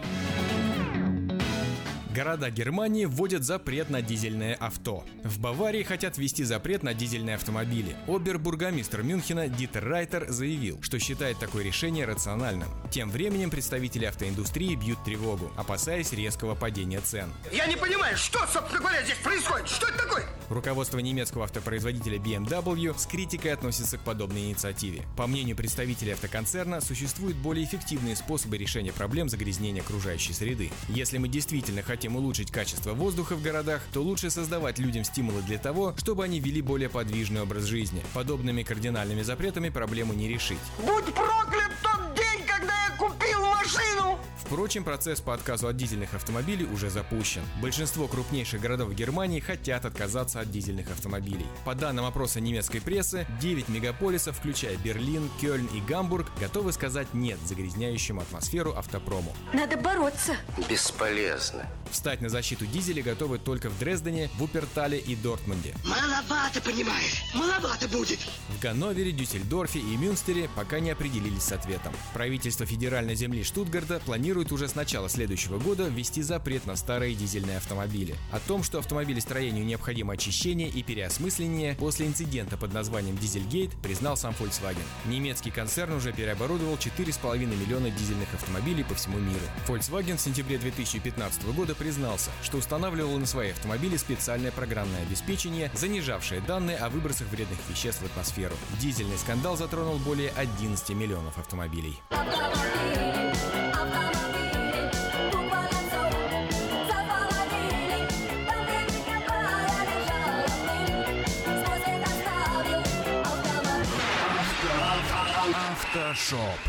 Города Германии вводят запрет на дизельное авто. В Баварии хотят ввести запрет на дизельные автомобили. Обербургомистр Мюнхена Дитер Райтер заявил, что считает такое решение рациональным. Тем временем представители автоиндустрии бьют тревогу, опасаясь резкого падения цен. Я не понимаю, что, собственно говоря, здесь происходит? Что это такое? Руководство немецкого автопроизводителя BMW с критикой относится к подобной инициативе. По мнению представителей автоконцерна, существуют более эффективные способы решения проблем загрязнения окружающей среды. Если мы действительно хотим улучшить качество воздуха в городах, то лучше создавать людям стимулы для того, чтобы они вели более подвижный образ жизни. Подобными кардинальными запретами проблему не решить. Будь проклят тот день, когда я купил машину! Впрочем, процесс по отказу от дизельных автомобилей уже запущен. Большинство крупнейших городов Германии хотят отказаться от дизельных автомобилей. По данным опроса немецкой прессы, 9 мегаполисов, включая Берлин, Кёльн и Гамбург, готовы сказать «нет» загрязняющему атмосферу автопрому. Надо бороться. Бесполезно. Встать на защиту дизеля готовы только в Дрездене, Вупертале и Дортмунде. Маловато, понимаешь? Маловато будет. В Ганновере, Дюссельдорфе и Мюнстере пока не определились с ответом. Правительство федеральной земли Штутгарта планирует уже с начала следующего года ввести запрет на старые дизельные автомобили. О том, что автомобилестроению необходимо очищение и переосмысление, после инцидента под названием Дизельгейт признал сам Volkswagen. Немецкий концерн уже переоборудовал 4,5 миллиона дизельных автомобилей по всему миру. Volkswagen в сентябре 2015 года признался, что устанавливал на свои автомобили специальное программное обеспечение, занижавшее данные о выбросах вредных веществ в атмосферу. Дизельный скандал затронул более 11 миллионов автомобилей. Автошоп.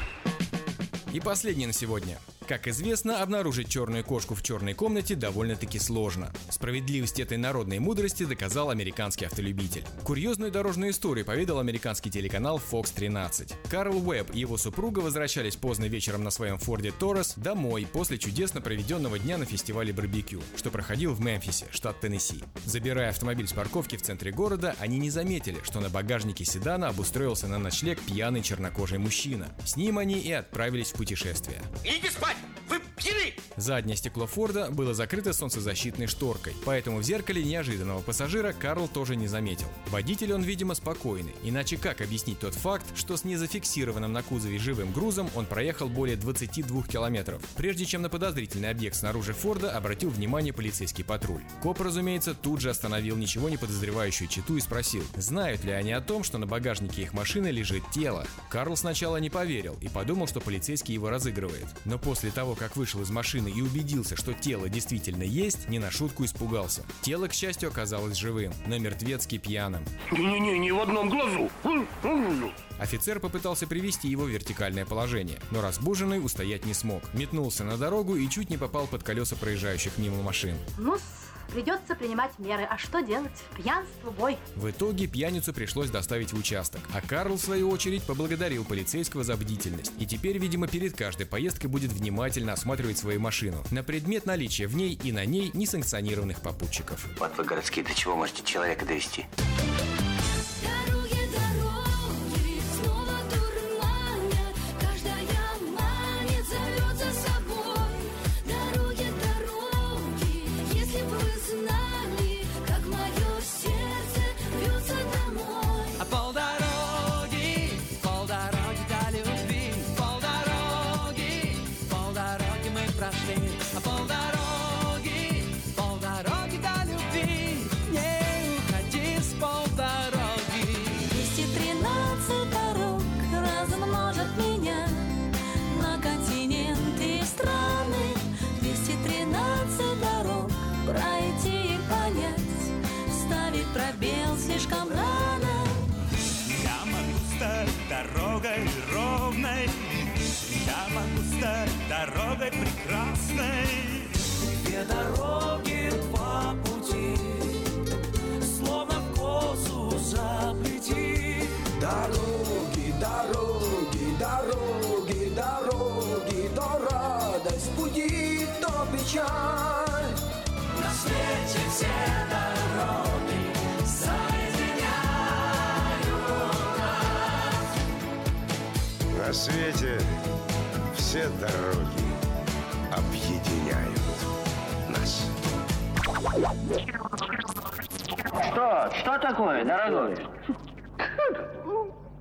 И последний на сегодня. Как известно, обнаружить черную кошку в черной комнате довольно-таки сложно. Справедливость этой народной мудрости доказал американский автолюбитель. Курьезную дорожную историю поведал американский телеканал Fox 13. Карл Уэбб и его супруга возвращались поздно вечером на своем Форде Торрес домой после чудесно проведенного дня на фестивале барбекю, что проходил в Мемфисе, штат Теннесси. Забирая автомобиль с парковки в центре города, они не заметили, что на багажнике седана обустроился на ночлег пьяный чернокожий мужчина. С ним они и отправились в путешествие. Идите спать! Заднее стекло Форда было закрыто солнцезащитной шторкой, поэтому в зеркале неожиданного пассажира Карл тоже не заметил. Водитель он, видимо, спокойный, иначе как объяснить тот факт, что с незафиксированным на кузове живым грузом он проехал более 22 километров, прежде чем на подозрительный объект снаружи Форда обратил внимание полицейский патруль. Коп, разумеется, тут же остановил ничего не подозревающую читу и спросил, знают ли они о том, что на багажнике их машины лежит тело. Карл сначала не поверил и подумал, что полицейский его разыгрывает. Но после того, как вышел из машины и убедился, что тело действительно есть, не на шутку испугался. Тело, к счастью, оказалось живым, но мертвецки пьяным. Не-не-не, ни в одном глазу. Офицер попытался привести его в вертикальное положение, но разбуженный устоять не смог. Метнулся на дорогу и чуть не попал под колеса проезжающих мимо машин. ну придется принимать меры. А что делать? Пьянство, бой. В итоге пьяницу пришлось доставить в участок, а Карл, в свою очередь, поблагодарил полицейского за бдительность. И теперь, видимо, перед каждой поездкой будет внимательно осматривать свою машину на предмет наличия в ней и на ней несанкционированных попутчиков. Вот вы городские, до чего можете человека довести? Дорогой прекрасной. Две дороги, два пути Словно в косу заплети. Дороги, дороги, дороги, дороги То радость пути, то печаль. На свете все дороги соединяют нас. На свете все дороги объединяют нас. Что? Что такое, дорогой?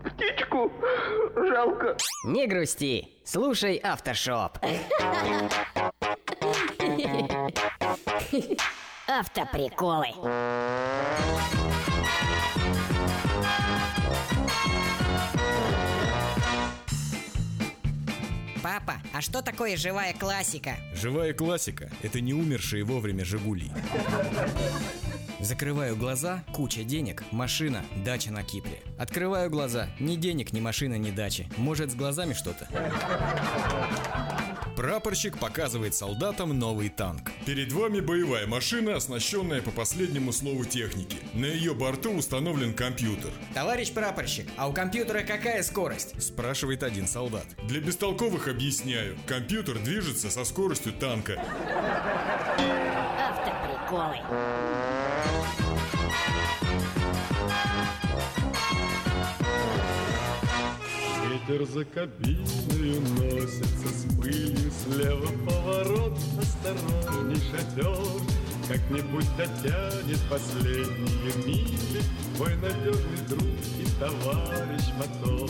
Птичку жалко. Не грусти, слушай Автошоп. Автоприколы. Папа, а что такое живая классика? Живая классика – это не умершие вовремя «Жигули». Закрываю глаза, куча денег, машина, дача на Кипре. Открываю глаза, ни денег, ни машины, ни дачи. Может, с глазами что-то? Прапорщик показывает солдатам новый танк. Перед вами боевая машина, оснащенная по последнему слову техники. На ее борту установлен компьютер. Товарищ прапорщик, а у компьютера какая скорость? Спрашивает один солдат. Для бестолковых объясняю. Компьютер движется со скоростью танка. Автоприколы. Ветер за кабиною носится с пылью Слева поворот, осторожней шатер Как-нибудь дотянет последние мили Твой надежный друг и товарищ мотор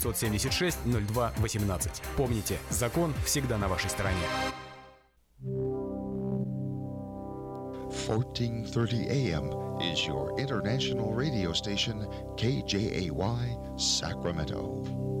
576 02 18. Помните, закон всегда на вашей стороне. 1430 AM is your international radio station, KJAY, Sacramento.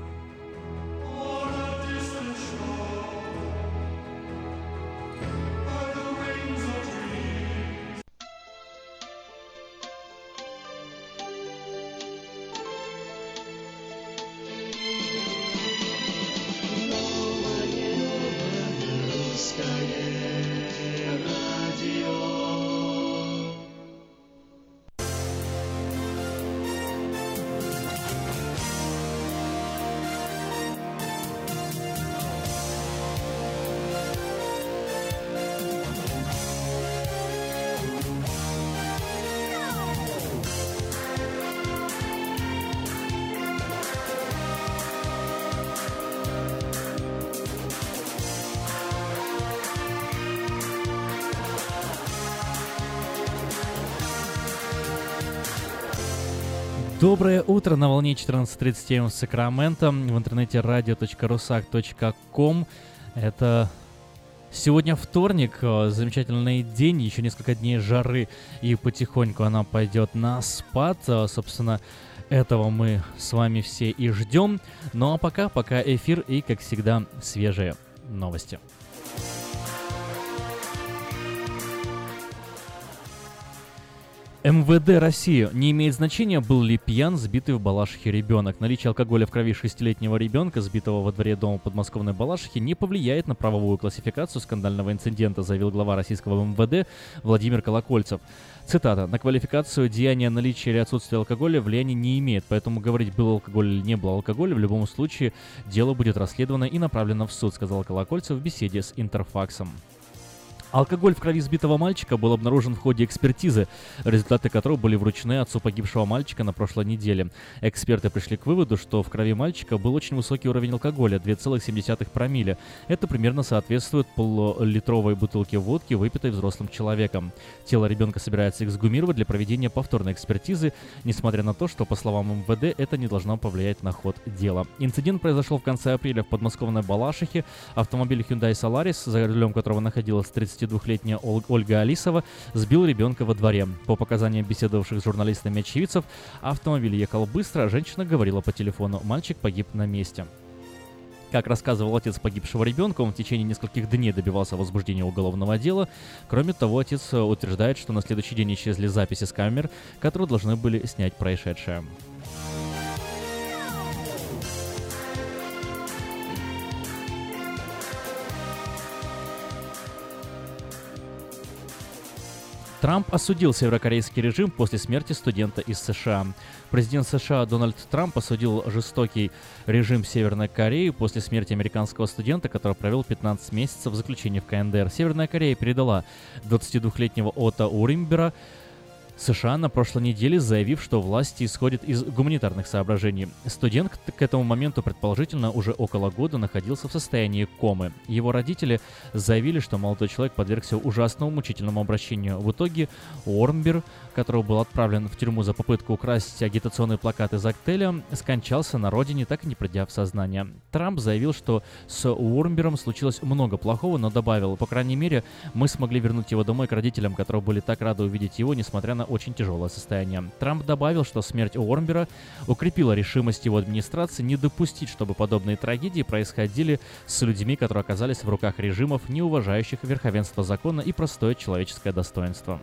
Доброе утро на волне 14.37 в Сакраменто, в интернете radio.rusak.com. Это сегодня вторник, э, замечательный день, еще несколько дней жары, и потихоньку она пойдет на спад. Э, собственно, этого мы с вами все и ждем. Ну а пока, пока эфир и, как всегда, свежие новости. МВД России. Не имеет значения, был ли пьян сбитый в Балашихе ребенок. Наличие алкоголя в крови шестилетнего ребенка, сбитого во дворе дома подмосковной Балашихи, не повлияет на правовую классификацию скандального инцидента, заявил глава российского МВД Владимир Колокольцев. Цитата. «На квалификацию деяния наличия или отсутствия алкоголя влияния не имеет, поэтому говорить, был алкоголь или не был алкоголь, в любом случае дело будет расследовано и направлено в суд», сказал Колокольцев в беседе с Интерфаксом. Алкоголь в крови сбитого мальчика был обнаружен в ходе экспертизы, результаты которой были вручены отцу погибшего мальчика на прошлой неделе. Эксперты пришли к выводу, что в крови мальчика был очень высокий уровень алкоголя – 2,7 промилле. Это примерно соответствует полулитровой бутылке водки, выпитой взрослым человеком. Тело ребенка собирается эксгумировать для проведения повторной экспертизы, несмотря на то, что, по словам МВД, это не должно повлиять на ход дела. Инцидент произошел в конце апреля в подмосковной Балашихе. Автомобиль Hyundai Solaris, за рулем которого находилась 30 22-летняя Ольга Алисова сбил ребенка во дворе. По показаниям беседовавших с журналистами очевидцев, автомобиль ехал быстро, а женщина говорила по телефону. Мальчик погиб на месте. Как рассказывал отец погибшего ребенка, он в течение нескольких дней добивался возбуждения уголовного дела. Кроме того, отец утверждает, что на следующий день исчезли записи с камер, которые должны были снять происшедшее. Трамп осудил северокорейский режим после смерти студента из США. Президент США Дональд Трамп осудил жестокий режим Северной Кореи после смерти американского студента, который провел 15 месяцев заключения в КНДР. Северная Корея передала 22-летнего Ота Уримбера США на прошлой неделе, заявив, что власти исходят из гуманитарных соображений. Студент к этому моменту, предположительно, уже около года находился в состоянии комы. Его родители заявили, что молодой человек подвергся ужасному мучительному обращению. В итоге Уормбер, который был отправлен в тюрьму за попытку украсть агитационные плакаты из отеля, скончался на родине, так и не придя в сознание. Трамп заявил, что с Уормбером случилось много плохого, но добавил, по крайней мере, мы смогли вернуть его домой к родителям, которые были так рады увидеть его, несмотря на очень тяжелое состояние. Трамп добавил, что смерть Уормбера укрепила решимость его администрации не допустить, чтобы подобные трагедии происходили с людьми, которые оказались в руках режимов, не уважающих верховенство закона и простое человеческое достоинство.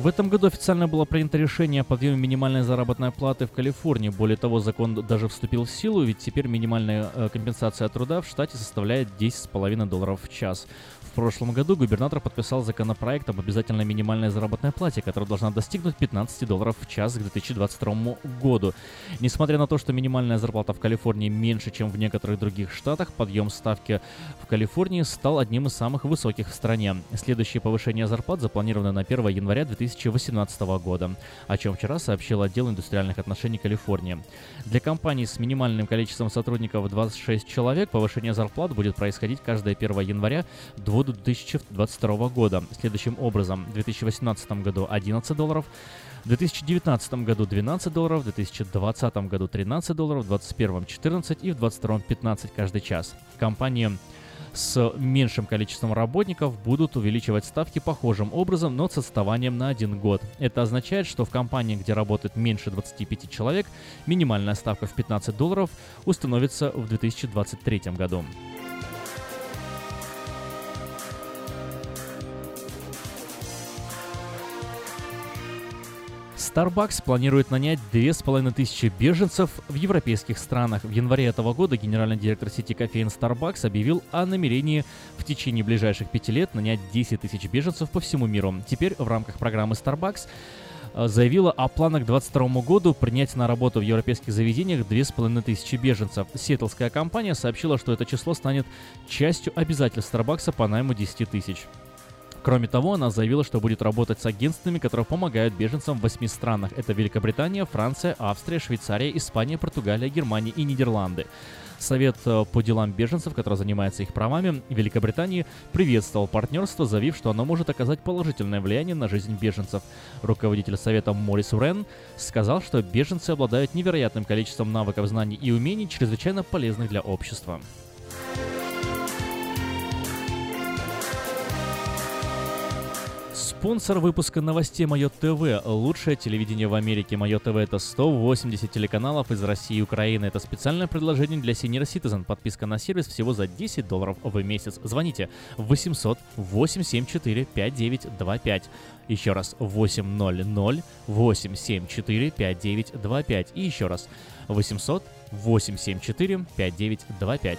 В этом году официально было принято решение о подъеме минимальной заработной платы в Калифорнии. Более того, закон даже вступил в силу, ведь теперь минимальная э, компенсация труда в штате составляет 10,5 долларов в час. В прошлом году губернатор подписал законопроект об обязательной минимальной заработной плате, которая должна достигнуть 15 долларов в час к 2022 году. Несмотря на то, что минимальная зарплата в Калифорнии меньше, чем в некоторых других штатах, подъем ставки в Калифорнии стал одним из самых высоких в стране. Следующее повышение зарплат запланировано на 1 января 2018 года, о чем вчера сообщил отдел индустриальных отношений Калифорнии. Для компаний с минимальным количеством сотрудников 26 человек повышение зарплат будет происходить каждое 1 января до 2022 года. Следующим образом, в 2018 году 11 долларов, в 2019 году 12 долларов, в 2020 году 13 долларов, в 2021 14 и в 2022 15 каждый час. Компании с меньшим количеством работников будут увеличивать ставки похожим образом, но с отставанием на один год. Это означает, что в компании, где работает меньше 25 человек, минимальная ставка в 15 долларов установится в 2023 году. Starbucks планирует нанять 2500 беженцев в европейских странах. В январе этого года генеральный директор сети кофеин Starbucks объявил о намерении в течение ближайших пяти лет нанять 10 тысяч беженцев по всему миру. Теперь в рамках программы Starbucks э, заявила о планах к 2022 году принять на работу в европейских заведениях 2500 беженцев. Сиэтлская компания сообщила, что это число станет частью обязательств Starbucks по найму 10 тысяч. Кроме того, она заявила, что будет работать с агентствами, которые помогают беженцам в восьми странах. Это Великобритания, Франция, Австрия, Швейцария, Испания, Португалия, Германия и Нидерланды. Совет э, по делам беженцев, который занимается их правами Великобритании, приветствовал партнерство, заявив, что оно может оказать положительное влияние на жизнь беженцев. Руководитель Совета Морис Урен сказал, что беженцы обладают невероятным количеством навыков, знаний и умений, чрезвычайно полезных для общества. Спонсор выпуска новостей Мое ТВ. Лучшее телевидение в Америке. Мое ТВ это 180 телеканалов из России и Украины. Это специальное предложение для Senior Citizen. Подписка на сервис всего за 10 долларов в месяц. Звоните 800 874 5925. Еще раз 800 874 5925. И еще раз 800 874 5925.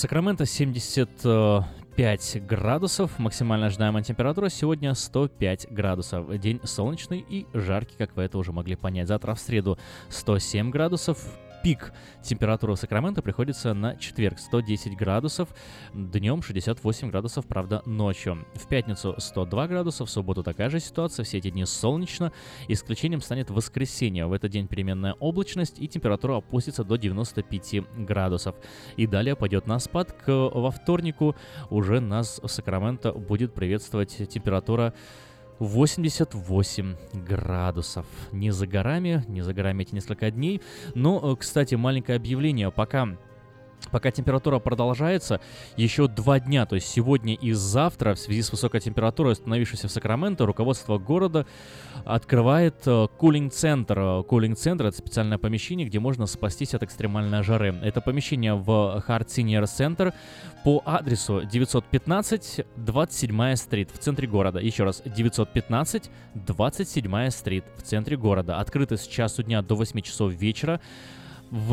Сакраменто 75 градусов, максимально ожидаемая температура сегодня 105 градусов. День солнечный и жаркий, как вы это уже могли понять. Завтра в среду 107 градусов, пик температуры в Сакраменто приходится на четверг 110 градусов, днем 68 градусов, правда, ночью. В пятницу 102 градуса, в субботу такая же ситуация, все эти дни солнечно, исключением станет воскресенье. В этот день переменная облачность и температура опустится до 95 градусов. И далее пойдет на спад. К во вторнику уже нас в Сакраменто будет приветствовать температура 88 градусов. Не за горами, не за горами эти несколько дней. Но, э, кстати, маленькое объявление. Пока Пока температура продолжается, еще два дня, то есть сегодня и завтра, в связи с высокой температурой, установившейся в Сакраменто, руководство города открывает кулинг-центр. Кулинг-центр — это специальное помещение, где можно спастись от экстремальной жары. Это помещение в Hard Senior Center по адресу 915 27 стрит в центре города. Еще раз, 915 27 стрит в центре города. Открыто с часу дня до 8 часов вечера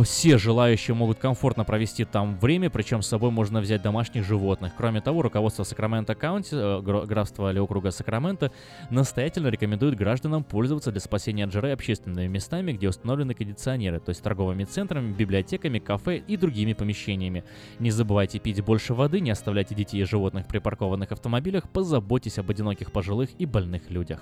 все желающие могут комфортно провести там время, причем с собой можно взять домашних животных. Кроме того, руководство Сакраменто Каунти, э, графства или округа Сакраменто, настоятельно рекомендует гражданам пользоваться для спасения от жары общественными местами, где установлены кондиционеры, то есть торговыми центрами, библиотеками, кафе и другими помещениями. Не забывайте пить больше воды, не оставляйте детей и животных в припаркованных автомобилях, позаботьтесь об одиноких пожилых и больных людях.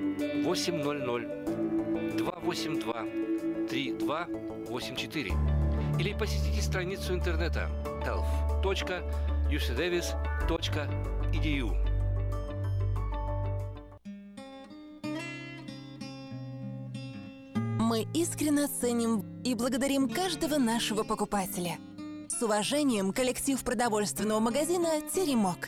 800 282 3284 или посетите страницу интернета health.ucdavis.edu. Мы искренне ценим и благодарим каждого нашего покупателя. С уважением, коллектив продовольственного магазина «Теремок».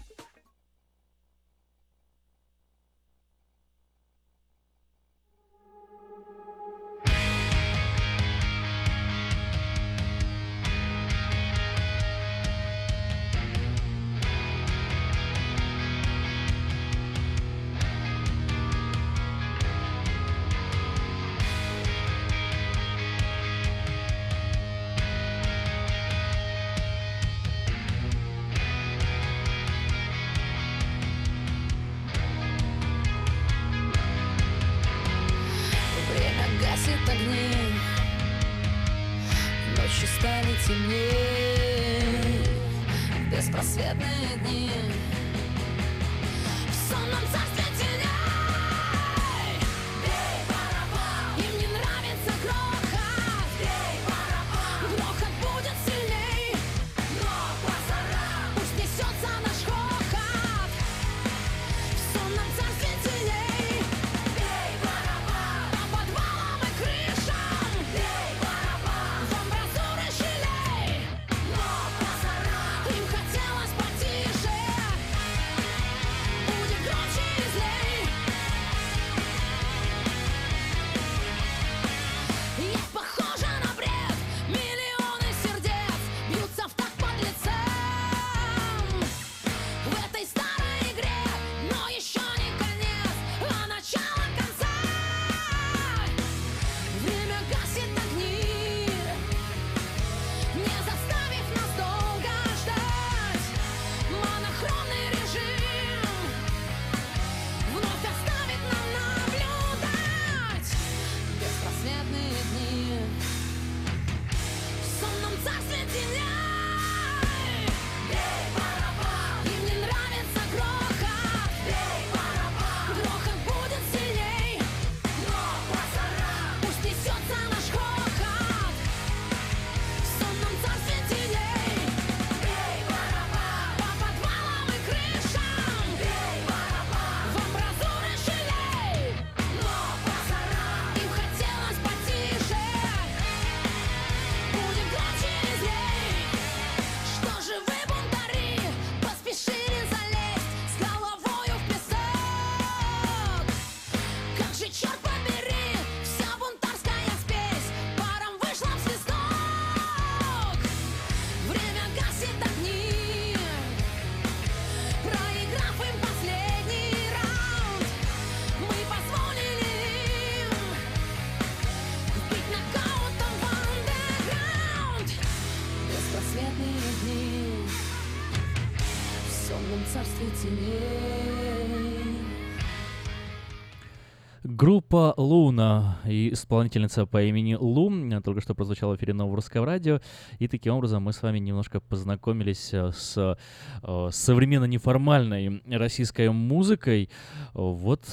Группа Луна и исполнительница по имени Лу э, только что прозвучала в эфире Нового Русского Радио. И таким образом мы с вами немножко познакомились э, с э, современно неформальной российской музыкой. Вот,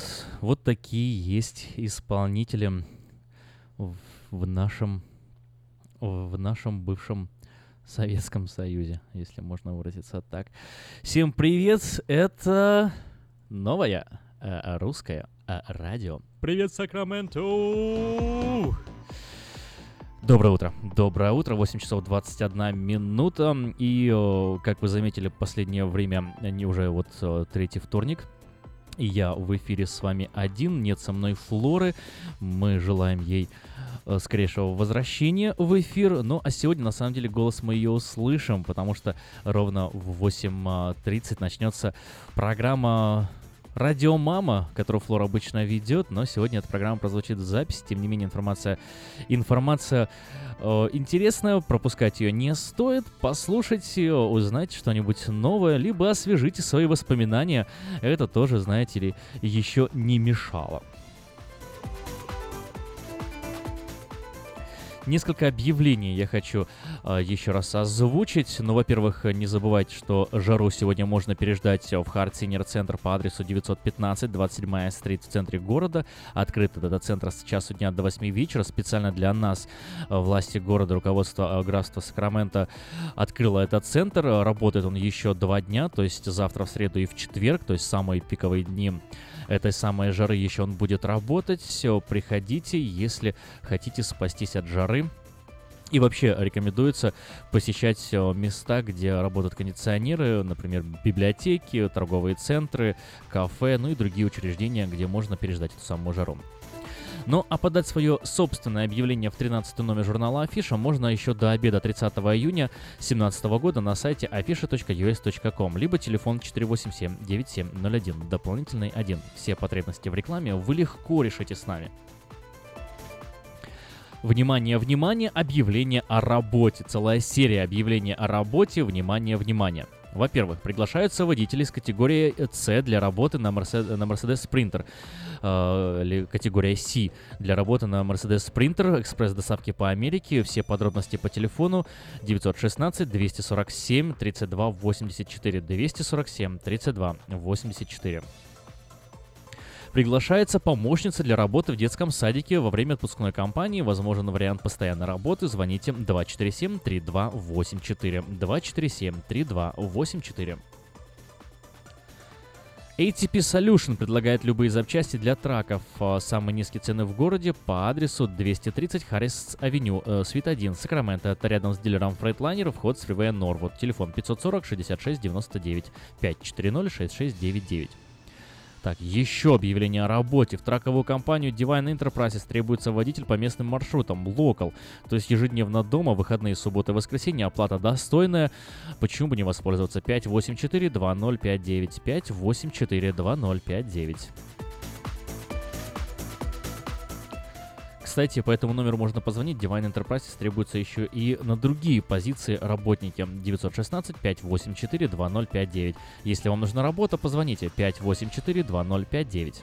вот такие есть исполнители в, нашем в нашем бывшем Советском Союзе, если можно выразиться так. Всем привет! Это новая э, русская э, радио. Привет, Сакраменто! Доброе утро. Доброе утро. 8 часов 21 минута. И, э, как вы заметили, последнее время, не уже вот э, третий вторник, и я в эфире с вами один, нет со мной Флоры. Мы желаем ей э, скорейшего возвращения в эфир. Ну, а сегодня, на самом деле, голос мы ее услышим, потому что ровно в 8.30 начнется программа Радио Мама, которую Флора обычно ведет, но сегодня эта программа прозвучит в записи. Тем не менее, информация, информация э, интересная, пропускать ее не стоит. Послушайте ее, узнать что-нибудь новое, либо освежите свои воспоминания. Это тоже, знаете ли, еще не мешало. Несколько объявлений я хочу э, еще раз озвучить. Ну, во-первых, не забывайте, что жару сегодня можно переждать в Hard Senior Центр по адресу 915 27 стрит в центре города. Открыт этот центр с часу дня до 8 вечера. Специально для нас власти города, руководство э, графства Сакраменто открыло этот центр. Работает он еще два дня, то есть завтра в среду и в четверг, то есть самые пиковые дни этой самой жары еще он будет работать. Все, приходите, если хотите спастись от жары. И вообще рекомендуется посещать э, места, где работают кондиционеры, например, библиотеки, торговые центры, кафе, ну и другие учреждения, где можно переждать эту самую жару. Ну а подать свое собственное объявление в 13 номер журнала Афиша можно еще до обеда 30 июня 2017 года на сайте afisha.us.com, либо телефон 487-9701, дополнительный 1. Все потребности в рекламе вы легко решите с нами. Внимание, внимание, объявление о работе. Целая серия объявлений о работе. Внимание, внимание. Во-первых, приглашаются водители с категории C для работы на Mercedes, на Mercedes Sprinter, э, или категория C для работы на Mercedes Sprinter, экспресс-доставки по Америке. Все подробности по телефону 916 247 32 84 247 32 84. Приглашается помощница для работы в детском садике во время отпускной кампании. Возможен вариант постоянной работы. Звоните 247-3284. 247-3284. ATP Solution предлагает любые запчасти для траков. А, Самые низкие цены в городе по адресу 230 Харрис Авеню, э, Свит 1, Сакраменто. Это рядом с дилером Freightliner, вход с фривея Норвуд. Телефон 540 66 99 540 6699. Так, еще объявление о работе. В траковую компанию Divine Enterprises требуется водитель по местным маршрутам, локал. То есть ежедневно дома, выходные, субботы, воскресенье, оплата достойная. Почему бы не воспользоваться? 584-2059. 584-2059. Кстати, по этому номеру можно позвонить. Divine Enterprises требуется еще и на другие позиции работники. 916-584-2059. Если вам нужна работа, позвоните 584-2059.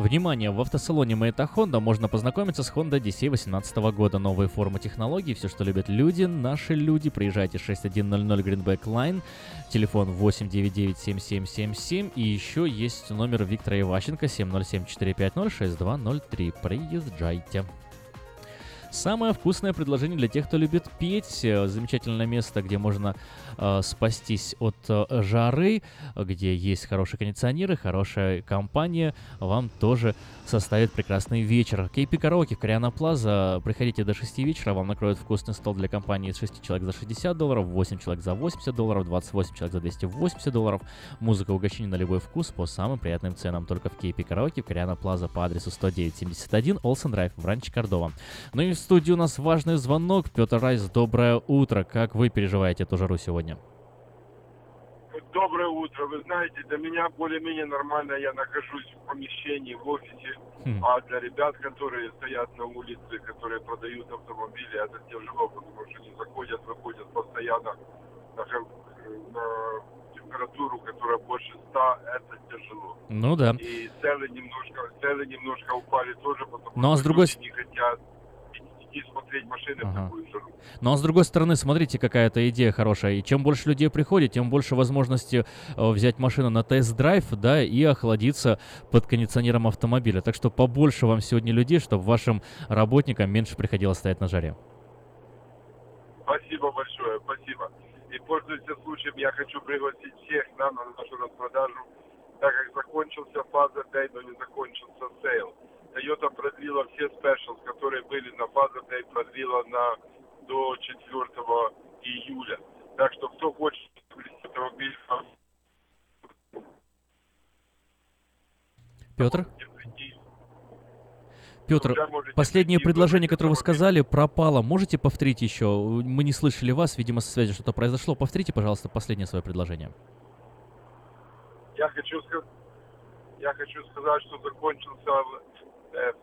Внимание! В автосалоне Мэйта Honda можно познакомиться с Honda DC 2018 года. Новые формы технологий, все, что любят люди, наши люди. Приезжайте 6100 Greenback Line, телефон 899-7777. И еще есть номер Виктора Иващенко 707-450-6203. Приезжайте. Самое вкусное предложение для тех, кто любит петь. Замечательное место, где можно э, спастись от э, жары, где есть хорошие кондиционеры, хорошая компания. Вам тоже составит прекрасный вечер. Кейпи Караоке Кориана Плаза. Приходите до 6 вечера, вам накроют вкусный стол для компании из 6 человек за 60 долларов, 8 человек за 80 долларов, 28 человек за 280 долларов. Музыка угощение на любой вкус по самым приятным ценам. Только в Кейпи Караоке в Кориана Плаза по адресу 10971 Олсен Драйв в Ранче Кордова. Ну и в студии у нас важный звонок. Петр Райс, доброе утро. Как вы переживаете эту жару сегодня? Доброе утро. Вы знаете, для меня более-менее нормально. Я нахожусь в помещении, в офисе. Хм. А для ребят, которые стоят на улице, которые продают автомобили, это тяжело, потому что они заходят, выходят постоянно. на, на температуру, которая больше 100, это тяжело. Ну да. И цены немножко, цены немножко упали тоже, потому Ну, а что с другой люди не хотят идти смотреть машины Ага. в такую жару. Ну а с другой стороны, смотрите, какая-то идея хорошая. И чем больше людей приходит, тем больше возможности э, взять машину на тест-драйв, да, и охладиться под кондиционером автомобиля. Так что побольше вам сегодня людей, чтобы вашим работникам меньше приходилось стоять на жаре. Спасибо большое, спасибо. И пользуясь случаем, я хочу пригласить всех нам на нашу распродажу, так как закончился Father Day, но не закончился sale. Toyota продлила все спешлс, которые были на Father Day, продлила на до 4 июля. Так что кто хочет автомобиль, Петр? Петр, последнее предложение, которое вы сказали, пропало. Можете повторить еще? Мы не слышали вас, видимо, со связи что-то произошло. Повторите, пожалуйста, последнее свое предложение. Я хочу сказать, я хочу сказать, что закончился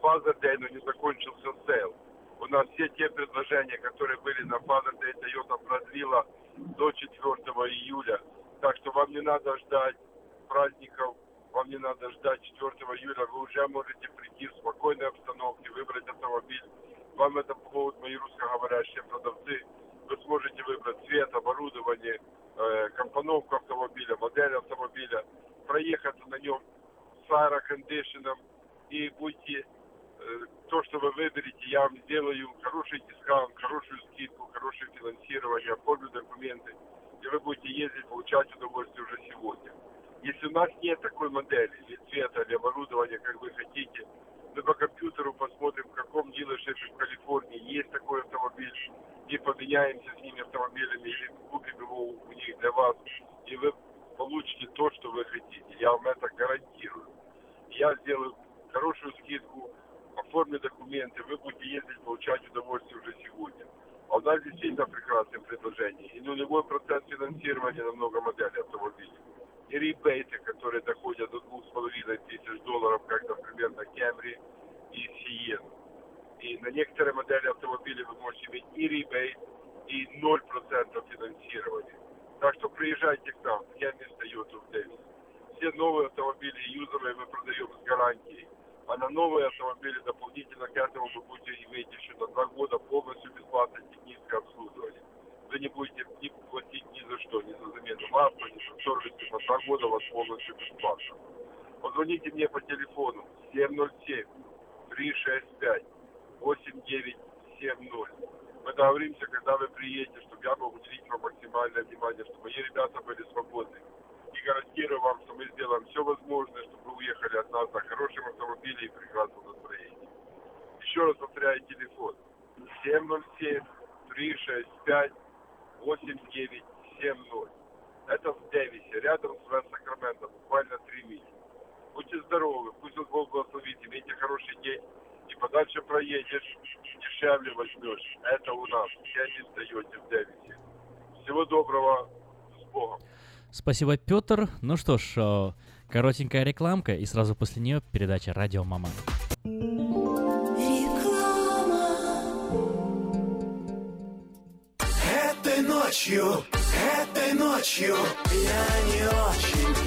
Father Day, но не закончился sale. У нас все те предложения, которые были на Father Day, Toyota продлила до 4 июля. Так что вам не надо ждать праздников, вам не надо ждать 4 июля. Вы уже можете прийти в спокойной обстановке, выбрать автомобиль. Вам это помогут мои русскоговорящие продавцы. Вы сможете выбрать цвет, оборудование, э, компоновку автомобиля, модель автомобиля, проехаться на нем с аэрокондишеном и будете э, то, что вы выберете, я вам сделаю хороший дискаунт, хорошую скидку, хорошее финансирование, оформлю документы, и вы будете ездить, получать удовольствие уже сегодня. Если у нас нет такой модели, или цвета, или оборудования, как вы хотите, мы по компьютеру посмотрим, в каком дилершипе в Калифорнии есть такой автомобиль, и поменяемся с ними автомобилями, или купим его у них для вас, и вы получите то, что вы хотите. Я вам это гарантирую. Я сделаю хорошую скидку, оформлю документы, вы будете ездить, получать удовольствие уже сегодня. А у нас действительно прекрасное предложение. И нулевой процент финансирования на много моделей автомобилей. И ребейты, которые доходят до двух с половиной тысяч долларов, как, например, на Camry и Sienna. И на некоторые модели автомобилей вы можете иметь и ребейт, и 0% финансирования. Так что приезжайте к нам, в Хемис Toyota в Дэвис. Все новые автомобили юзеры мы продаем с гарантией. А на новые автомобили дополнительно к этому вы будете иметь еще на два года полностью бесплатное техническое обслуживание. Вы не будете ни платить ни за что, ни за замену масла, ни за сервис, на два года вас полностью бесплатно. Позвоните мне по телефону 707 365 8970. Мы договоримся, когда вы приедете, чтобы я мог уделить вам максимальное внимание, чтобы мои ребята были свободны. Гарантирую вам, что мы сделаем все возможное, чтобы вы уехали от нас на хорошем автомобиле и прекрасном настроении. Еще раз повторяю телефон. 707 365 8970. Это в Дэвисе, рядом с Вест Сакраменто, буквально 3 мили. Будьте здоровы, пусть вас Бог благословит, имейте хороший день. И подальше проедешь, дешевле возьмешь. Это у нас. Хемис даете в Дэвисе. Всего доброго, с Богом. Спасибо, Петр. Ну что ж, э, коротенькая рекламка, и сразу после нее передача «Радио Мама». Этой ночью, этой ночью я не очень.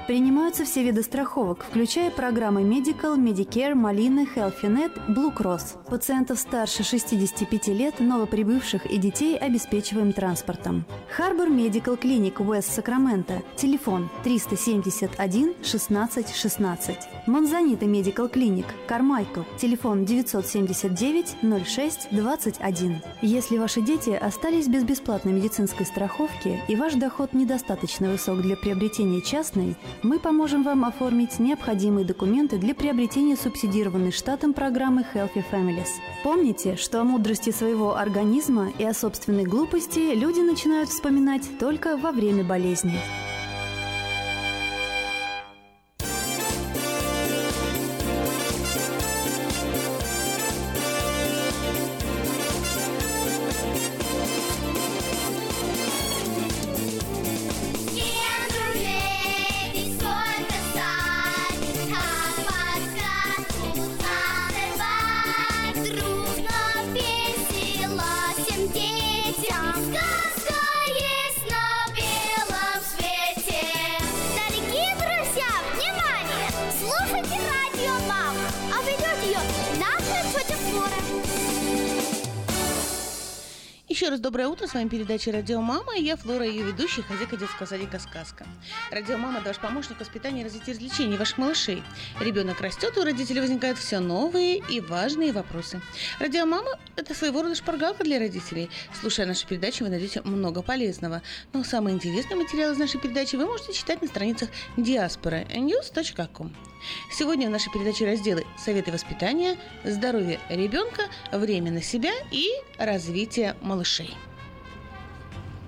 Принимаются все виды страховок, включая программы Medical, Medicare, Малина, HealthyNet, Blue Cross. Пациентов старше 65 лет, новоприбывших и детей обеспечиваем транспортом. Харбор Медикал Клиник Уэст Сакраменто. Телефон 371 16 16. Монзанита Медикал Клиник Кармайкл. Телефон 979 06 21. Если ваши дети остались без бесплатной медицинской страховки и ваш доход недостаточно высок для приобретения частной, мы поможем вам оформить необходимые документы для приобретения субсидированной штатом программы Healthy Families. Помните, что о мудрости своего организма и о собственной глупости люди начинают вспоминать только во время болезни. С вами передача «Радио Мама» и я, Флора, ее ведущая, хозяйка детского садика «Сказка». «Радио Мама» – ваш помощник в воспитании и развитии развлечений ваших малышей. Ребенок растет, у родителей возникают все новые и важные вопросы. «Радио Мама» – это своего рода шпаргалка для родителей. Слушая наши передачи, вы найдете много полезного. Но самые интересные материалы из нашей передачи вы можете читать на страницах диаспора news.com. Сегодня в нашей передаче разделы «Советы воспитания», «Здоровье ребенка», «Время на себя» и «Развитие малышей».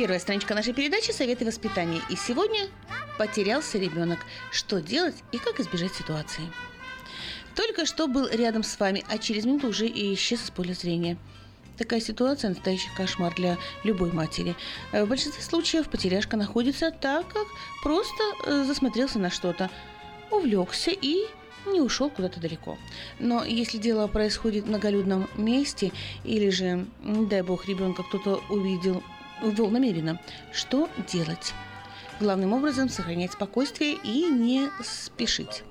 Первая страничка нашей передачи «Советы воспитания». И сегодня потерялся ребенок. Что делать и как избежать ситуации? Только что был рядом с вами, а через минуту уже и исчез из поля зрения. Такая ситуация – настоящий кошмар для любой матери. Э, В большинстве случаев потеряшка находится так, как просто э, засмотрелся на что-то, увлекся и не ушел куда-то далеко. Но если дело происходит в многолюдном месте, или же, дай бог, ребенка кто-то увидел, увел намеренно, что делать? Главным образом сохранять спокойствие и не спешить.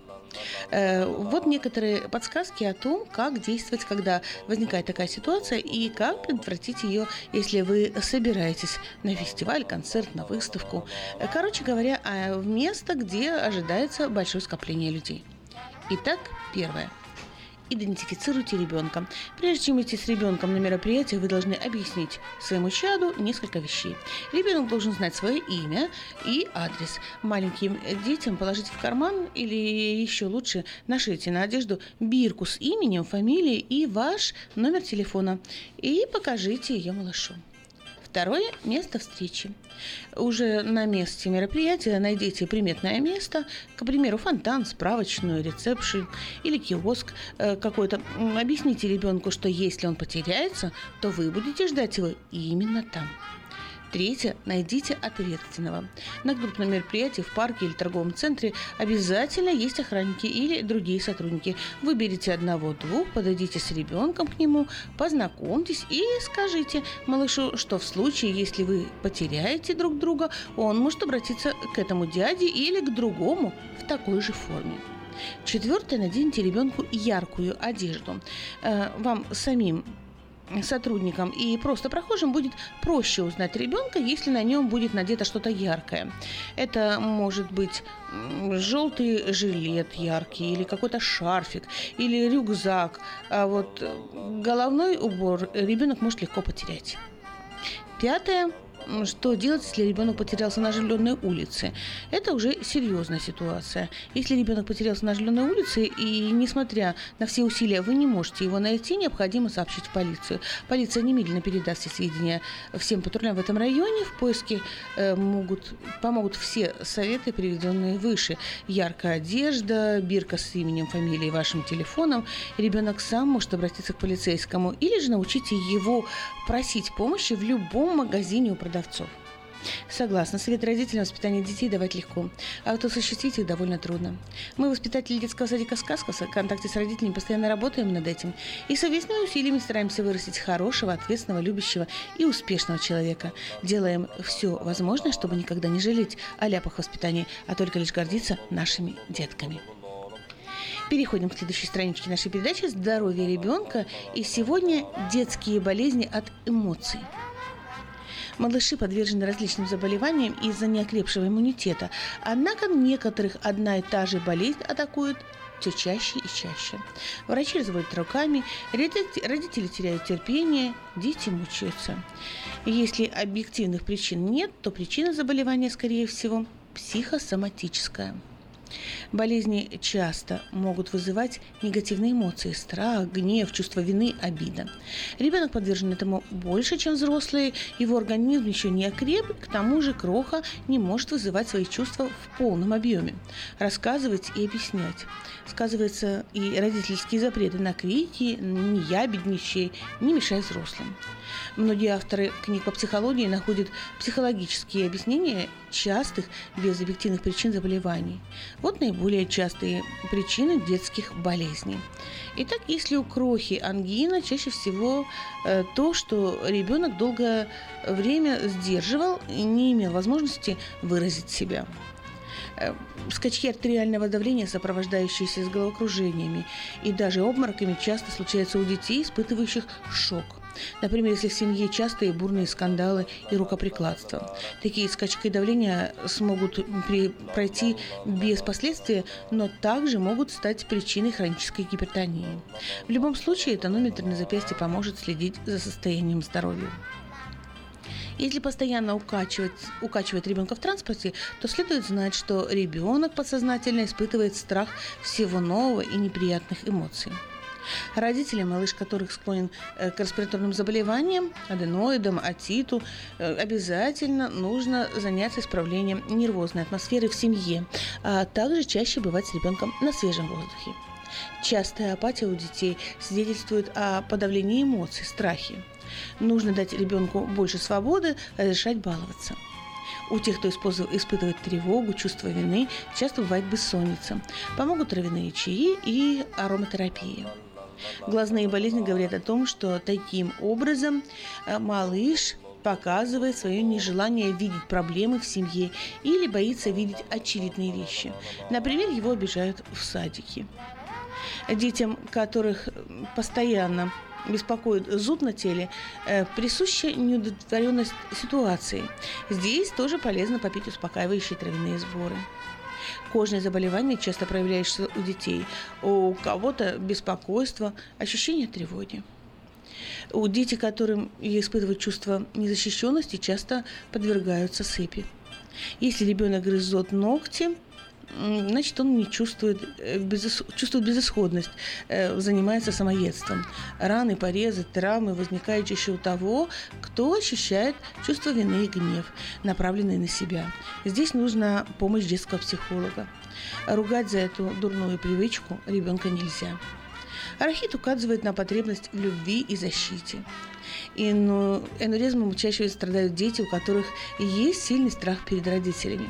Э, Вот некоторые подсказки о том, как действовать, когда возникает такая ситуация, и как предотвратить ее, если вы собираетесь на фестиваль, концерт, на выставку. Э, Короче говоря, а, в место, где ожидается большое скопление людей. Итак, первое. Идентифицируйте ребенка. Прежде чем идти с ребенком на мероприятие, вы должны объяснить своему чаду несколько вещей. Ребенок должен знать свое имя и адрес. Маленьким детям положить в карман или еще лучше нашите на одежду бирку с именем, фамилией и ваш номер телефона. И покажите ее малышу. Второе – место встречи. Уже на месте мероприятия найдите приметное место, к примеру, фонтан, справочную, ресепшн или киоск э, какой-то. Объясните ребенку, что если он потеряется, то вы будете ждать его именно там. Третье. Найдите ответственного. На крупном мероприятии в парке или торговом центре обязательно есть охранники или другие сотрудники. Выберите одного-двух, подойдите с ребенком к нему, познакомьтесь и скажите малышу, что в случае, если вы потеряете друг друга, он может обратиться к этому дяде или к другому в такой же форме. Четвертое. Наденьте ребенку яркую одежду. Э, Вам самим сотрудникам и просто прохожим будет проще узнать ребенка, если на нем будет надето что-то яркое. Это может быть желтый жилет яркий, или какой-то шарфик, или рюкзак. А вот головной убор ребенок может легко потерять. Пятое что делать, если ребенок потерялся на оживленной улице? Это уже серьезная ситуация. Если ребенок потерялся на оживленной улице, и несмотря на все усилия вы не можете его найти, необходимо сообщить в полицию. Полиция немедленно передаст все сведения всем патрулям в этом районе. В поиске э, могут, помогут все советы, приведенные выше. Яркая одежда, бирка с именем, фамилией, вашим телефоном. Ребенок сам может обратиться к полицейскому или же научите его просить помощи в любом магазине у продавцов. Согласна, совет родителям воспитания детей давать легко, а вот осуществить их довольно трудно. Мы, воспитатели детского садика «Сказка», в контакте с родителями постоянно работаем над этим и совместными усилиями стараемся вырастить хорошего, ответственного, любящего и успешного человека. Делаем все возможное, чтобы никогда не жалеть о ляпах воспитания, а только лишь гордиться нашими детками. Переходим к следующей страничке нашей передачи «Здоровье ребенка». И сегодня детские болезни от эмоций. Малыши подвержены различным заболеваниям из-за неокрепшего иммунитета. Однако некоторых одна и та же болезнь атакует все чаще и чаще. Врачи разводят руками, родители теряют терпение, дети мучаются. Если объективных причин нет, то причина заболевания, скорее всего, психосоматическая. Болезни часто могут вызывать негативные эмоции – страх, гнев, чувство вины, обида. Ребенок подвержен этому больше, чем взрослые, его организм еще не окреп, к тому же кроха не может вызывать свои чувства в полном объеме, рассказывать и объяснять. Сказываются и родительские запреты на крики, не ябедничай, не мешай взрослым. Многие авторы книг по психологии находят психологические объяснения частых без объективных причин заболеваний. Вот наиболее частые причины детских болезней. Итак, если у крохи ангина, чаще всего э, то, что ребенок долгое время сдерживал и не имел возможности выразить себя э, скачки артериального давления, сопровождающиеся с головокружениями и даже обмороками, часто случаются у детей, испытывающих шок. Например, если в семье частые бурные скандалы и рукоприкладство. Такие скачки давления смогут при, пройти без последствий, но также могут стать причиной хронической гипертонии. В любом случае, тонометр на запястье поможет следить за состоянием здоровья. Если постоянно укачивать, укачивать ребенка в транспорте, то следует знать, что ребенок подсознательно испытывает страх всего нового и неприятных эмоций. Родители, малыш которых склонен э, к респираторным заболеваниям, аденоидам, атиту, э, обязательно нужно заняться исправлением нервозной атмосферы в семье, а также чаще бывать с ребенком на свежем воздухе. Частая апатия у детей свидетельствует о подавлении эмоций, страхе. Нужно дать ребенку больше свободы, разрешать баловаться. У тех, кто испытывает тревогу, чувство вины, часто бывает бессонница. Помогут травяные чаи и ароматерапия. Глазные болезни говорят о том, что таким образом э, малыш показывает свое нежелание видеть проблемы в семье или боится видеть очевидные вещи. Например, его обижают в садике. Детям, которых постоянно беспокоит зуд на теле, э, присуща неудовлетворенность ситуации. Здесь тоже полезно попить успокаивающие травяные сборы. Кожные заболевания часто проявляются у детей. У кого-то беспокойство, ощущение тревоги. У детей, которым испытывают чувство незащищенности, часто подвергаются сыпи. Если ребенок грызет ногти, значит, он не чувствует, э, безыс... чувствует безысходность, э, занимается самоедством. Раны, порезы, травмы возникают чаще у того, кто ощущает чувство вины и гнев, направленные на себя. Здесь нужна помощь детского психолога. Ругать за эту дурную привычку ребенка нельзя. Арахит указывает на потребность в любви и защите. И ну, энурезмом чаще страдают дети, у которых есть сильный страх перед родителями.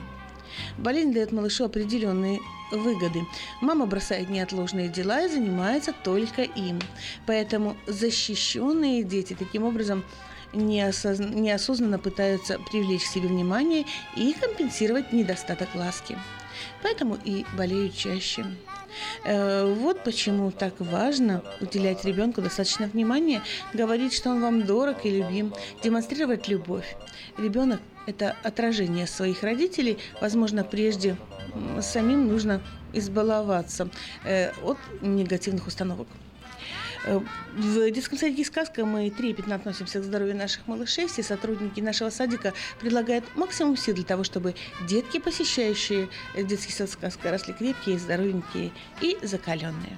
Болезнь дает малышу определенные выгоды. Мама бросает неотложные дела и занимается только им. Поэтому защищенные дети таким образом неосозн... неосознанно пытаются привлечь к себе внимание и компенсировать недостаток ласки. Поэтому и болеют чаще. Э, вот почему так важно уделять ребенку достаточно внимания, говорить, что он вам дорог и любим, демонстрировать любовь. Ребенок – это отражение своих родителей, возможно, прежде самим нужно избаловаться э, от негативных установок. Э, в детском садике «Сказка» мы трепетно относимся к здоровью наших малышей. Все сотрудники нашего садика предлагают максимум сил для того, чтобы детки, посещающие детский сад «Сказка», росли крепкие, здоровенькие и закаленные.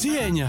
Сеня,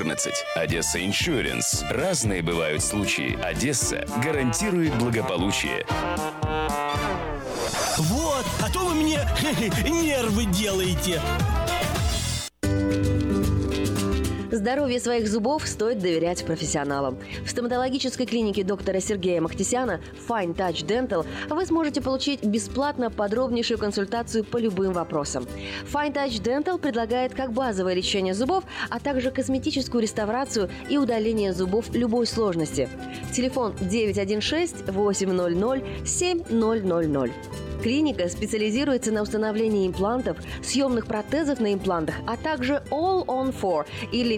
0514. Одесса Иншуренс. Разные бывают случаи. Одесса гарантирует благополучие. Вот, а то вы мне нервы делаете. Здоровье своих зубов стоит доверять профессионалам. В стоматологической клинике доктора Сергея Махтисяна Fine Touch Dental вы сможете получить бесплатно подробнейшую консультацию по любым вопросам. Fine Touch Dental предлагает как базовое лечение зубов, а также косметическую реставрацию и удаление зубов любой сложности. Телефон 916 800 7000. Клиника специализируется на установлении имплантов, съемных протезов на имплантах, а также All on Four или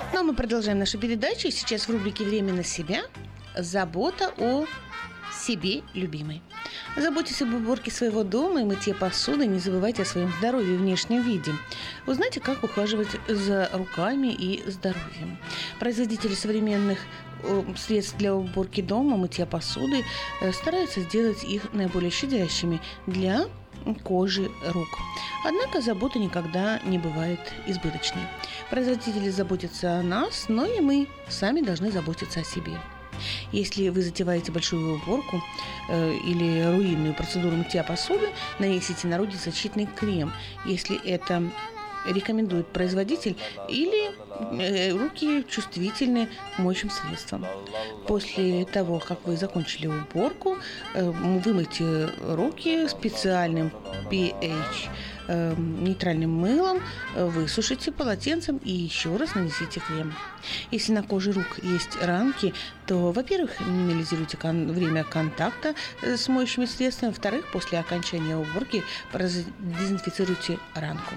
Ну, а мы продолжаем нашу передачу. Сейчас в рубрике «Время на себя» забота о себе любимой. Заботьтесь об уборке своего дома и мытье посуды, не забывайте о своем здоровье и внешнем виде. Узнайте, как ухаживать за руками и здоровьем. Производители современных э, средств для уборки дома, мытья посуды э, стараются сделать их наиболее щадящими для кожи рук. Однако забота никогда не бывает избыточной. Производители заботятся о нас, но и мы сами должны заботиться о себе. Если вы затеваете большую уборку э, или руинную процедуру мытья посуды, нанесите на руки защитный крем. Если это рекомендует производитель, или э, руки чувствительны моющим средствам. После того, как вы закончили уборку, э, вымойте руки специальным pH э, нейтральным мылом, э, высушите полотенцем и еще раз нанесите крем. Если на коже рук есть ранки, то, во-первых, минимализируйте кон- время контакта э, с моющими средствами, во-вторых, после окончания уборки дезинфицируйте ранку.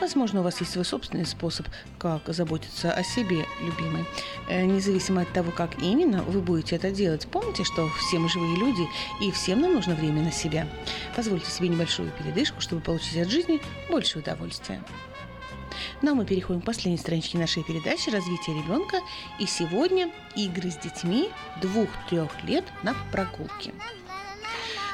Возможно, у вас есть свой собственный способ, как заботиться о себе, любимой. Э, Независимо от того, как именно вы будете это делать, помните, что все мы живые люди, и всем нам нужно время на себя. Позвольте себе небольшую передышку, чтобы получить от жизни больше удовольствия. Ну а мы переходим к последней страничке нашей передачи «Развитие ребенка». И сегодня игры с детьми двух-трех лет на прогулке.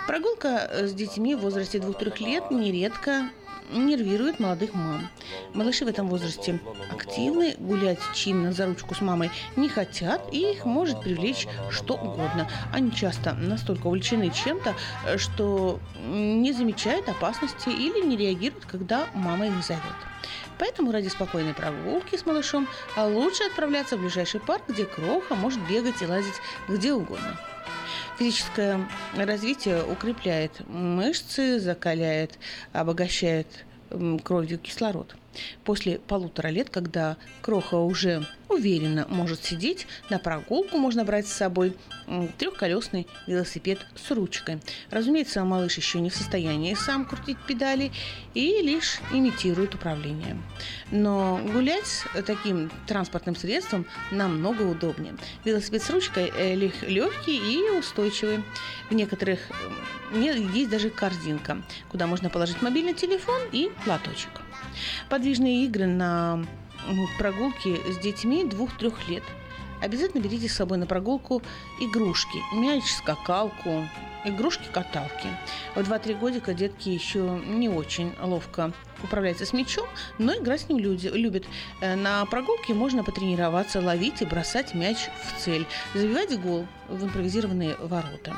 Прогулка э, с детьми в возрасте двух-трех лет нередко нервирует молодых мам. Малыши в этом возрасте активны, гулять чинно за ручку с мамой не хотят, и их может привлечь что угодно. Они часто настолько увлечены чем-то, что не замечают опасности или не реагируют, когда мама их зовет. Поэтому ради спокойной прогулки с малышом лучше отправляться в ближайший парк, где кроха может бегать и лазить где угодно. Физическое развитие укрепляет мышцы, закаляет, обогащает кровью кислород. После полутора лет, когда кроха уже уверенно может сидеть, на прогулку можно брать с собой трехколесный велосипед с ручкой. Разумеется, малыш еще не в состоянии сам крутить педали и лишь имитирует управление. Но гулять с таким транспортным средством намного удобнее. Велосипед с ручкой э, лег- легкий и устойчивый. В некоторых есть даже корзинка, куда можно положить мобильный телефон и платочек. Подвижные игры на прогулке с детьми двух-трех лет. Обязательно берите с собой на прогулку игрушки, мяч, скакалку, игрушки-каталки. В 2-3 годика детки еще не очень ловко управляются с мячом, но играть с ним люди любят. Э, На прогулке можно потренироваться, ловить и бросать мяч в цель, забивать гол в импровизированные ворота.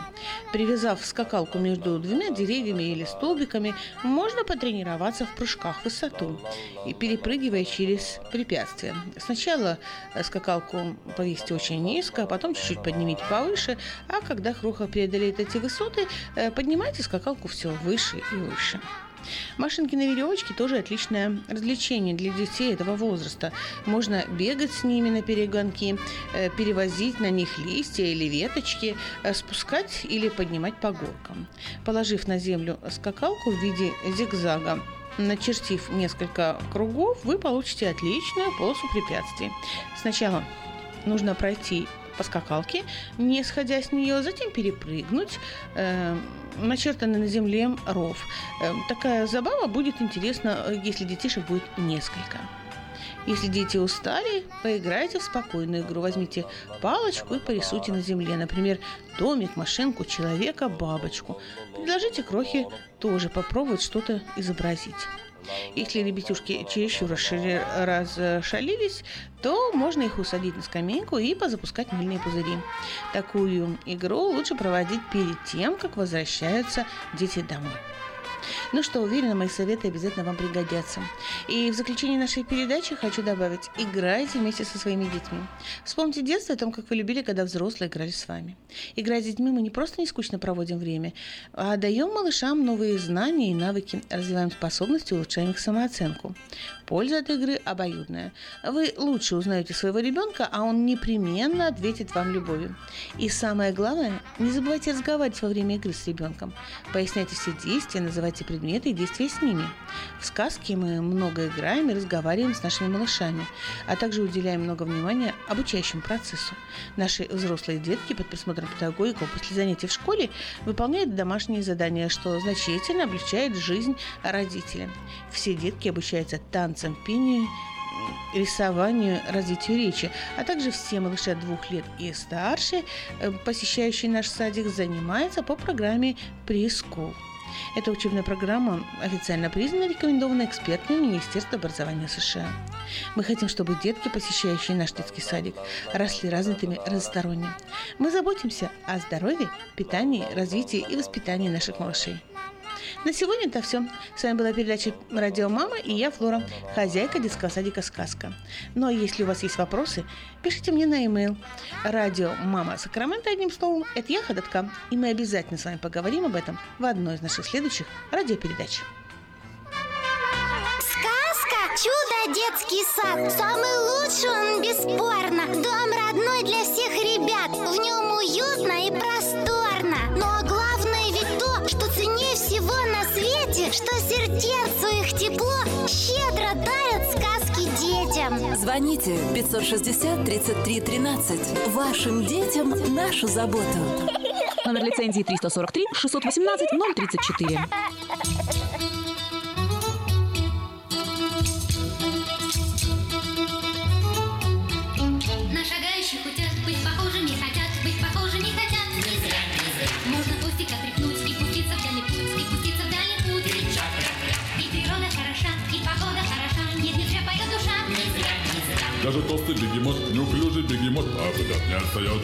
Привязав скакалку между двумя деревьями или столбиками, можно потренироваться в прыжках в высоту, и перепрыгивая через препятствия. Сначала э, скакалку повесьте очень низко, а потом чуть-чуть поднимите повыше, а когда кроха преодолеет эти высоты, э, поднимайте скакалку все выше и выше. Машинки на веревочке тоже отличное развлечение для детей этого возраста. Можно бегать с ними на перегонки, э, перевозить на них листья или веточки, э, спускать или поднимать по горкам. Положив на землю скакалку в виде зигзага, начертив несколько кругов, вы получите отличную полосу препятствий. Сначала нужно пройти по скакалке, не сходя с нее, затем перепрыгнуть э, начертанный на земле ров. Э, такая забава будет интересна, э, если детишек будет несколько. Если дети устали, поиграйте в спокойную игру. Возьмите палочку и порисуйте на земле, например, домик, машинку, человека, бабочку. Предложите крохе тоже попробовать что-то изобразить. Если ребятюшки чересчур расшалились, то можно их усадить на скамейку и позапускать мыльные пузыри. Такую игру лучше проводить перед тем, как возвращаются дети домой. Ну что, уверена, мои советы обязательно вам пригодятся. И в заключение нашей передачи хочу добавить, играйте вместе со своими детьми. Вспомните детство о том, как вы любили, когда взрослые играли с вами. Играя с детьми, мы не просто не скучно проводим время, а даем малышам новые знания и навыки, развиваем способности, улучшаем их самооценку. Польза от игры обоюдная. Вы лучше узнаете своего ребенка, а он непременно ответит вам любовью. И самое главное, не забывайте разговаривать во время игры с ребенком. Поясняйте все действия, называйте эти предметы и действия с ними. В сказке мы много играем и разговариваем с нашими малышами, а также уделяем много внимания обучающему процессу. Наши взрослые детки под присмотром педагогиков после занятий в школе выполняют домашние задания, что значительно облегчает жизнь родителям. Все детки обучаются танцам, пению, рисованию, развитию речи, а также все малыши от двух лет и старше, э, посещающие наш садик, занимаются по программе «Прескул». Эта учебная программа официально признана и рекомендована экспертами Министерства образования США. Мы хотим, чтобы детки, посещающие наш детский садик, росли развитыми разносторонне. Мы заботимся о здоровье, питании, развитии и воспитании наших малышей. На сегодня это все. С вами была передача «Радио Мама» и я, Флора, хозяйка детского садика «Сказка». Ну а если у вас есть вопросы, пишите мне на e-mail радио Мама Сакраменто одним словом, это яха.ком, и мы обязательно с вами поговорим об этом в одной из наших следующих радиопередач. Сказка «Чудо детский сад» Самый лучший он бесспорно Дом родной для всех ребят В нем уютно и просторно свете Что сердцу их тепло Щедро дарят сказки детям Звоните 560 33 13. Вашим детям нашу заботу. Номер лицензии 343 618 034. Даже толстый бегемот, неуклюжий бегемот, а куда не отстает.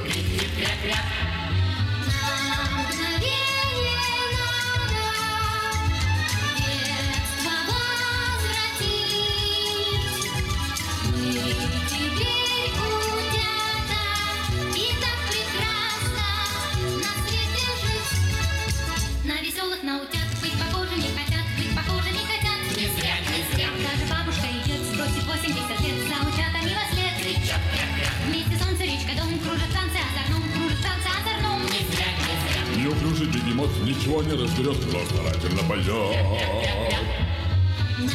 Бегемот ничего не разберет, но старательно поет. На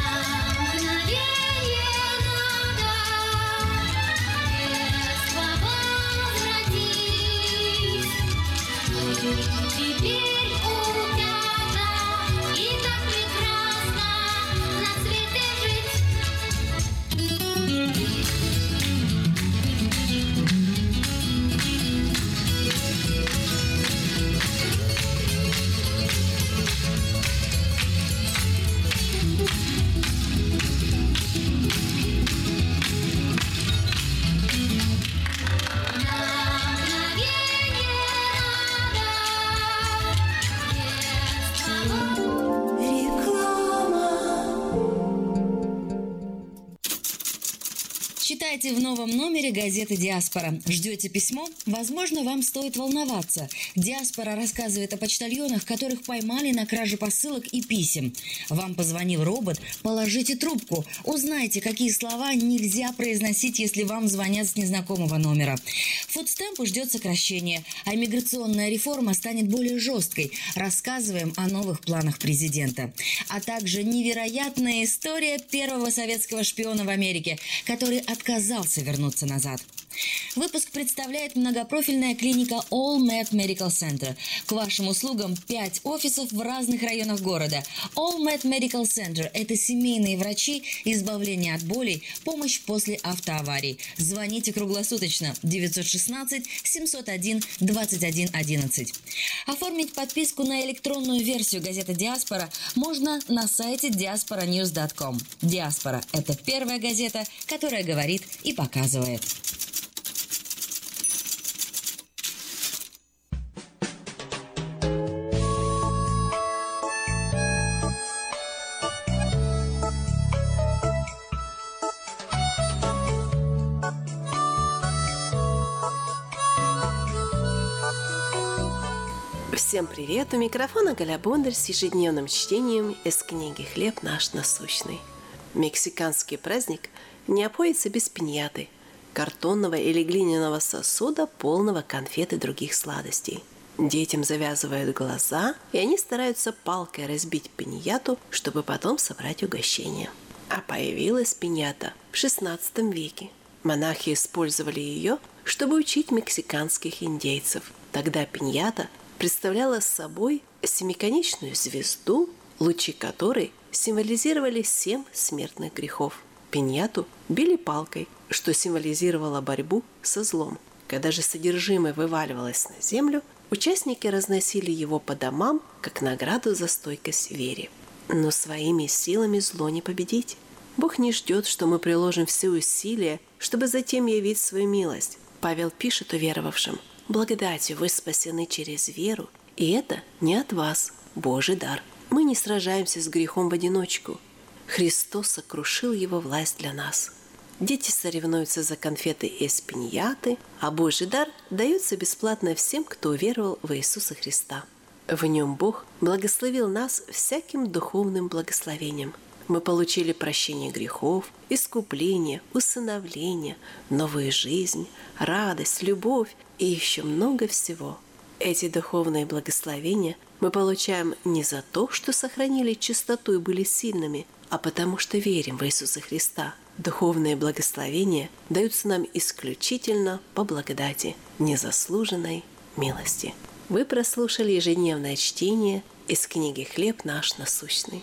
возвратить. Читайте в новом номере газеты «Диаспора». Ждете письмо? Возможно, вам стоит волноваться. «Диаспора» рассказывает о почтальонах, которых поймали на краже посылок и писем. Вам позвонил робот? Положите трубку. Узнайте, какие слова нельзя произносить, если вам звонят с незнакомого номера. Фудстемпу ждет сокращение, а миграционная реформа станет более жесткой. Рассказываем о новых планах президента. А также невероятная история первого советского шпиона в Америке, который отказался вернуться назад. Выпуск представляет многопрофильная клиника All Med Medical Center. К вашим услугам 5 офисов в разных районах города. All Med Medical Center – это семейные врачи, избавление от болей, помощь после автоаварий. Звоните круглосуточно 916 701 21 11. Оформить подписку на электронную версию газеты «Диаспора» можно на сайте diasporanews.com. «Диаспора» – это первая газета, которая говорит и показывает. Всем привет! У микрофона Галя Бондарь с ежедневным чтением из книги «Хлеб наш насущный». Мексиканский праздник не обходится без пиньяты, картонного или глиняного сосуда, полного конфет и других сладостей. Детям завязывают глаза, и они стараются палкой разбить пиньяту, чтобы потом собрать угощение. А появилась пиньята в XVI веке. Монахи использовали ее, чтобы учить мексиканских индейцев. Тогда пиньята представляла собой семиконечную звезду, лучи которой символизировали семь смертных грехов. Пиньяту били палкой, что символизировало борьбу со злом. Когда же содержимое вываливалось на землю, участники разносили его по домам как награду за стойкость вере. Но своими силами зло не победить. Бог не ждет, что мы приложим все усилия, чтобы затем явить свою милость. Павел пишет уверовавшим, «Благодатью вы спасены через веру, и это не от вас, Божий дар. Мы не сражаемся с грехом в одиночку. Христос сокрушил его власть для нас». Дети соревнуются за конфеты из пиньяты, а Божий дар дается бесплатно всем, кто уверовал в Иисуса Христа. В нем Бог благословил нас всяким духовным благословением. Мы получили прощение грехов, искупление, усыновление, новую жизнь, радость, любовь и еще много всего. Эти духовные благословения мы получаем не за то, что сохранили чистоту и были сильными, а потому что верим в Иисуса Христа – Духовные благословения даются нам исключительно по благодати, незаслуженной милости. Вы прослушали ежедневное чтение из книги «Хлеб наш насущный».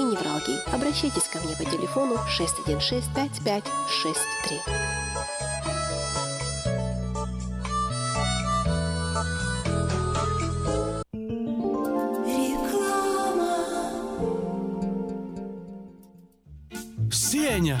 и невралгии. Обращайтесь ко мне по телефону 616 5563. Сеня,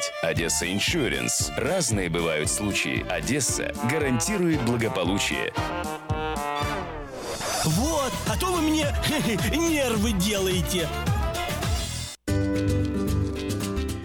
Одесса Иншуренс. Разные бывают случаи. Одесса гарантирует благополучие. Вот, а то вы мне нервы делаете.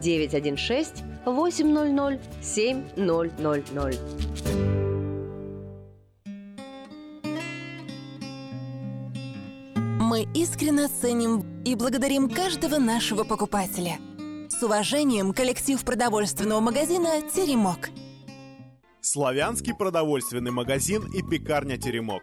916 800 7000. Мы искренне ценим и благодарим каждого нашего покупателя. С уважением, коллектив продовольственного магазина «Теремок». Славянский продовольственный магазин и пекарня «Теремок».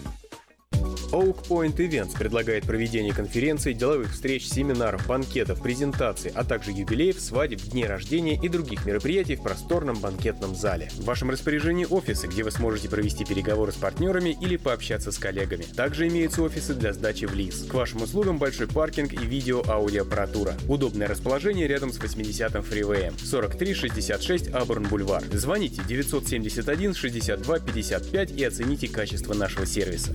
Oak Point Events предлагает проведение конференций, деловых встреч, семинаров, банкетов, презентаций, а также юбилеев, свадеб, дней рождения и других мероприятий в просторном банкетном зале. В вашем распоряжении офисы, где вы сможете провести переговоры с партнерами или пообщаться с коллегами. Также имеются офисы для сдачи в лиз. К вашим услугам большой паркинг и видео-аудиоаппаратура. Удобное расположение рядом с 80-м фривеем. 4366 Абурн Бульвар. Звоните 971 62 55 и оцените качество нашего сервиса.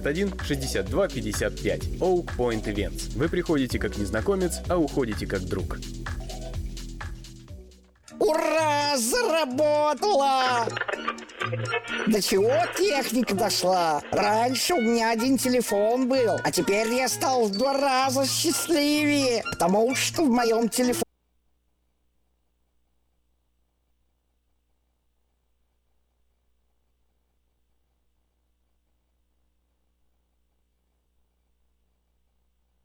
971 62 55. Oak Point Events. Вы приходите как незнакомец, а уходите как друг. Ура! Заработала! До чего техника дошла? Раньше у меня один телефон был, а теперь я стал в два раза счастливее, потому что в моем телефоне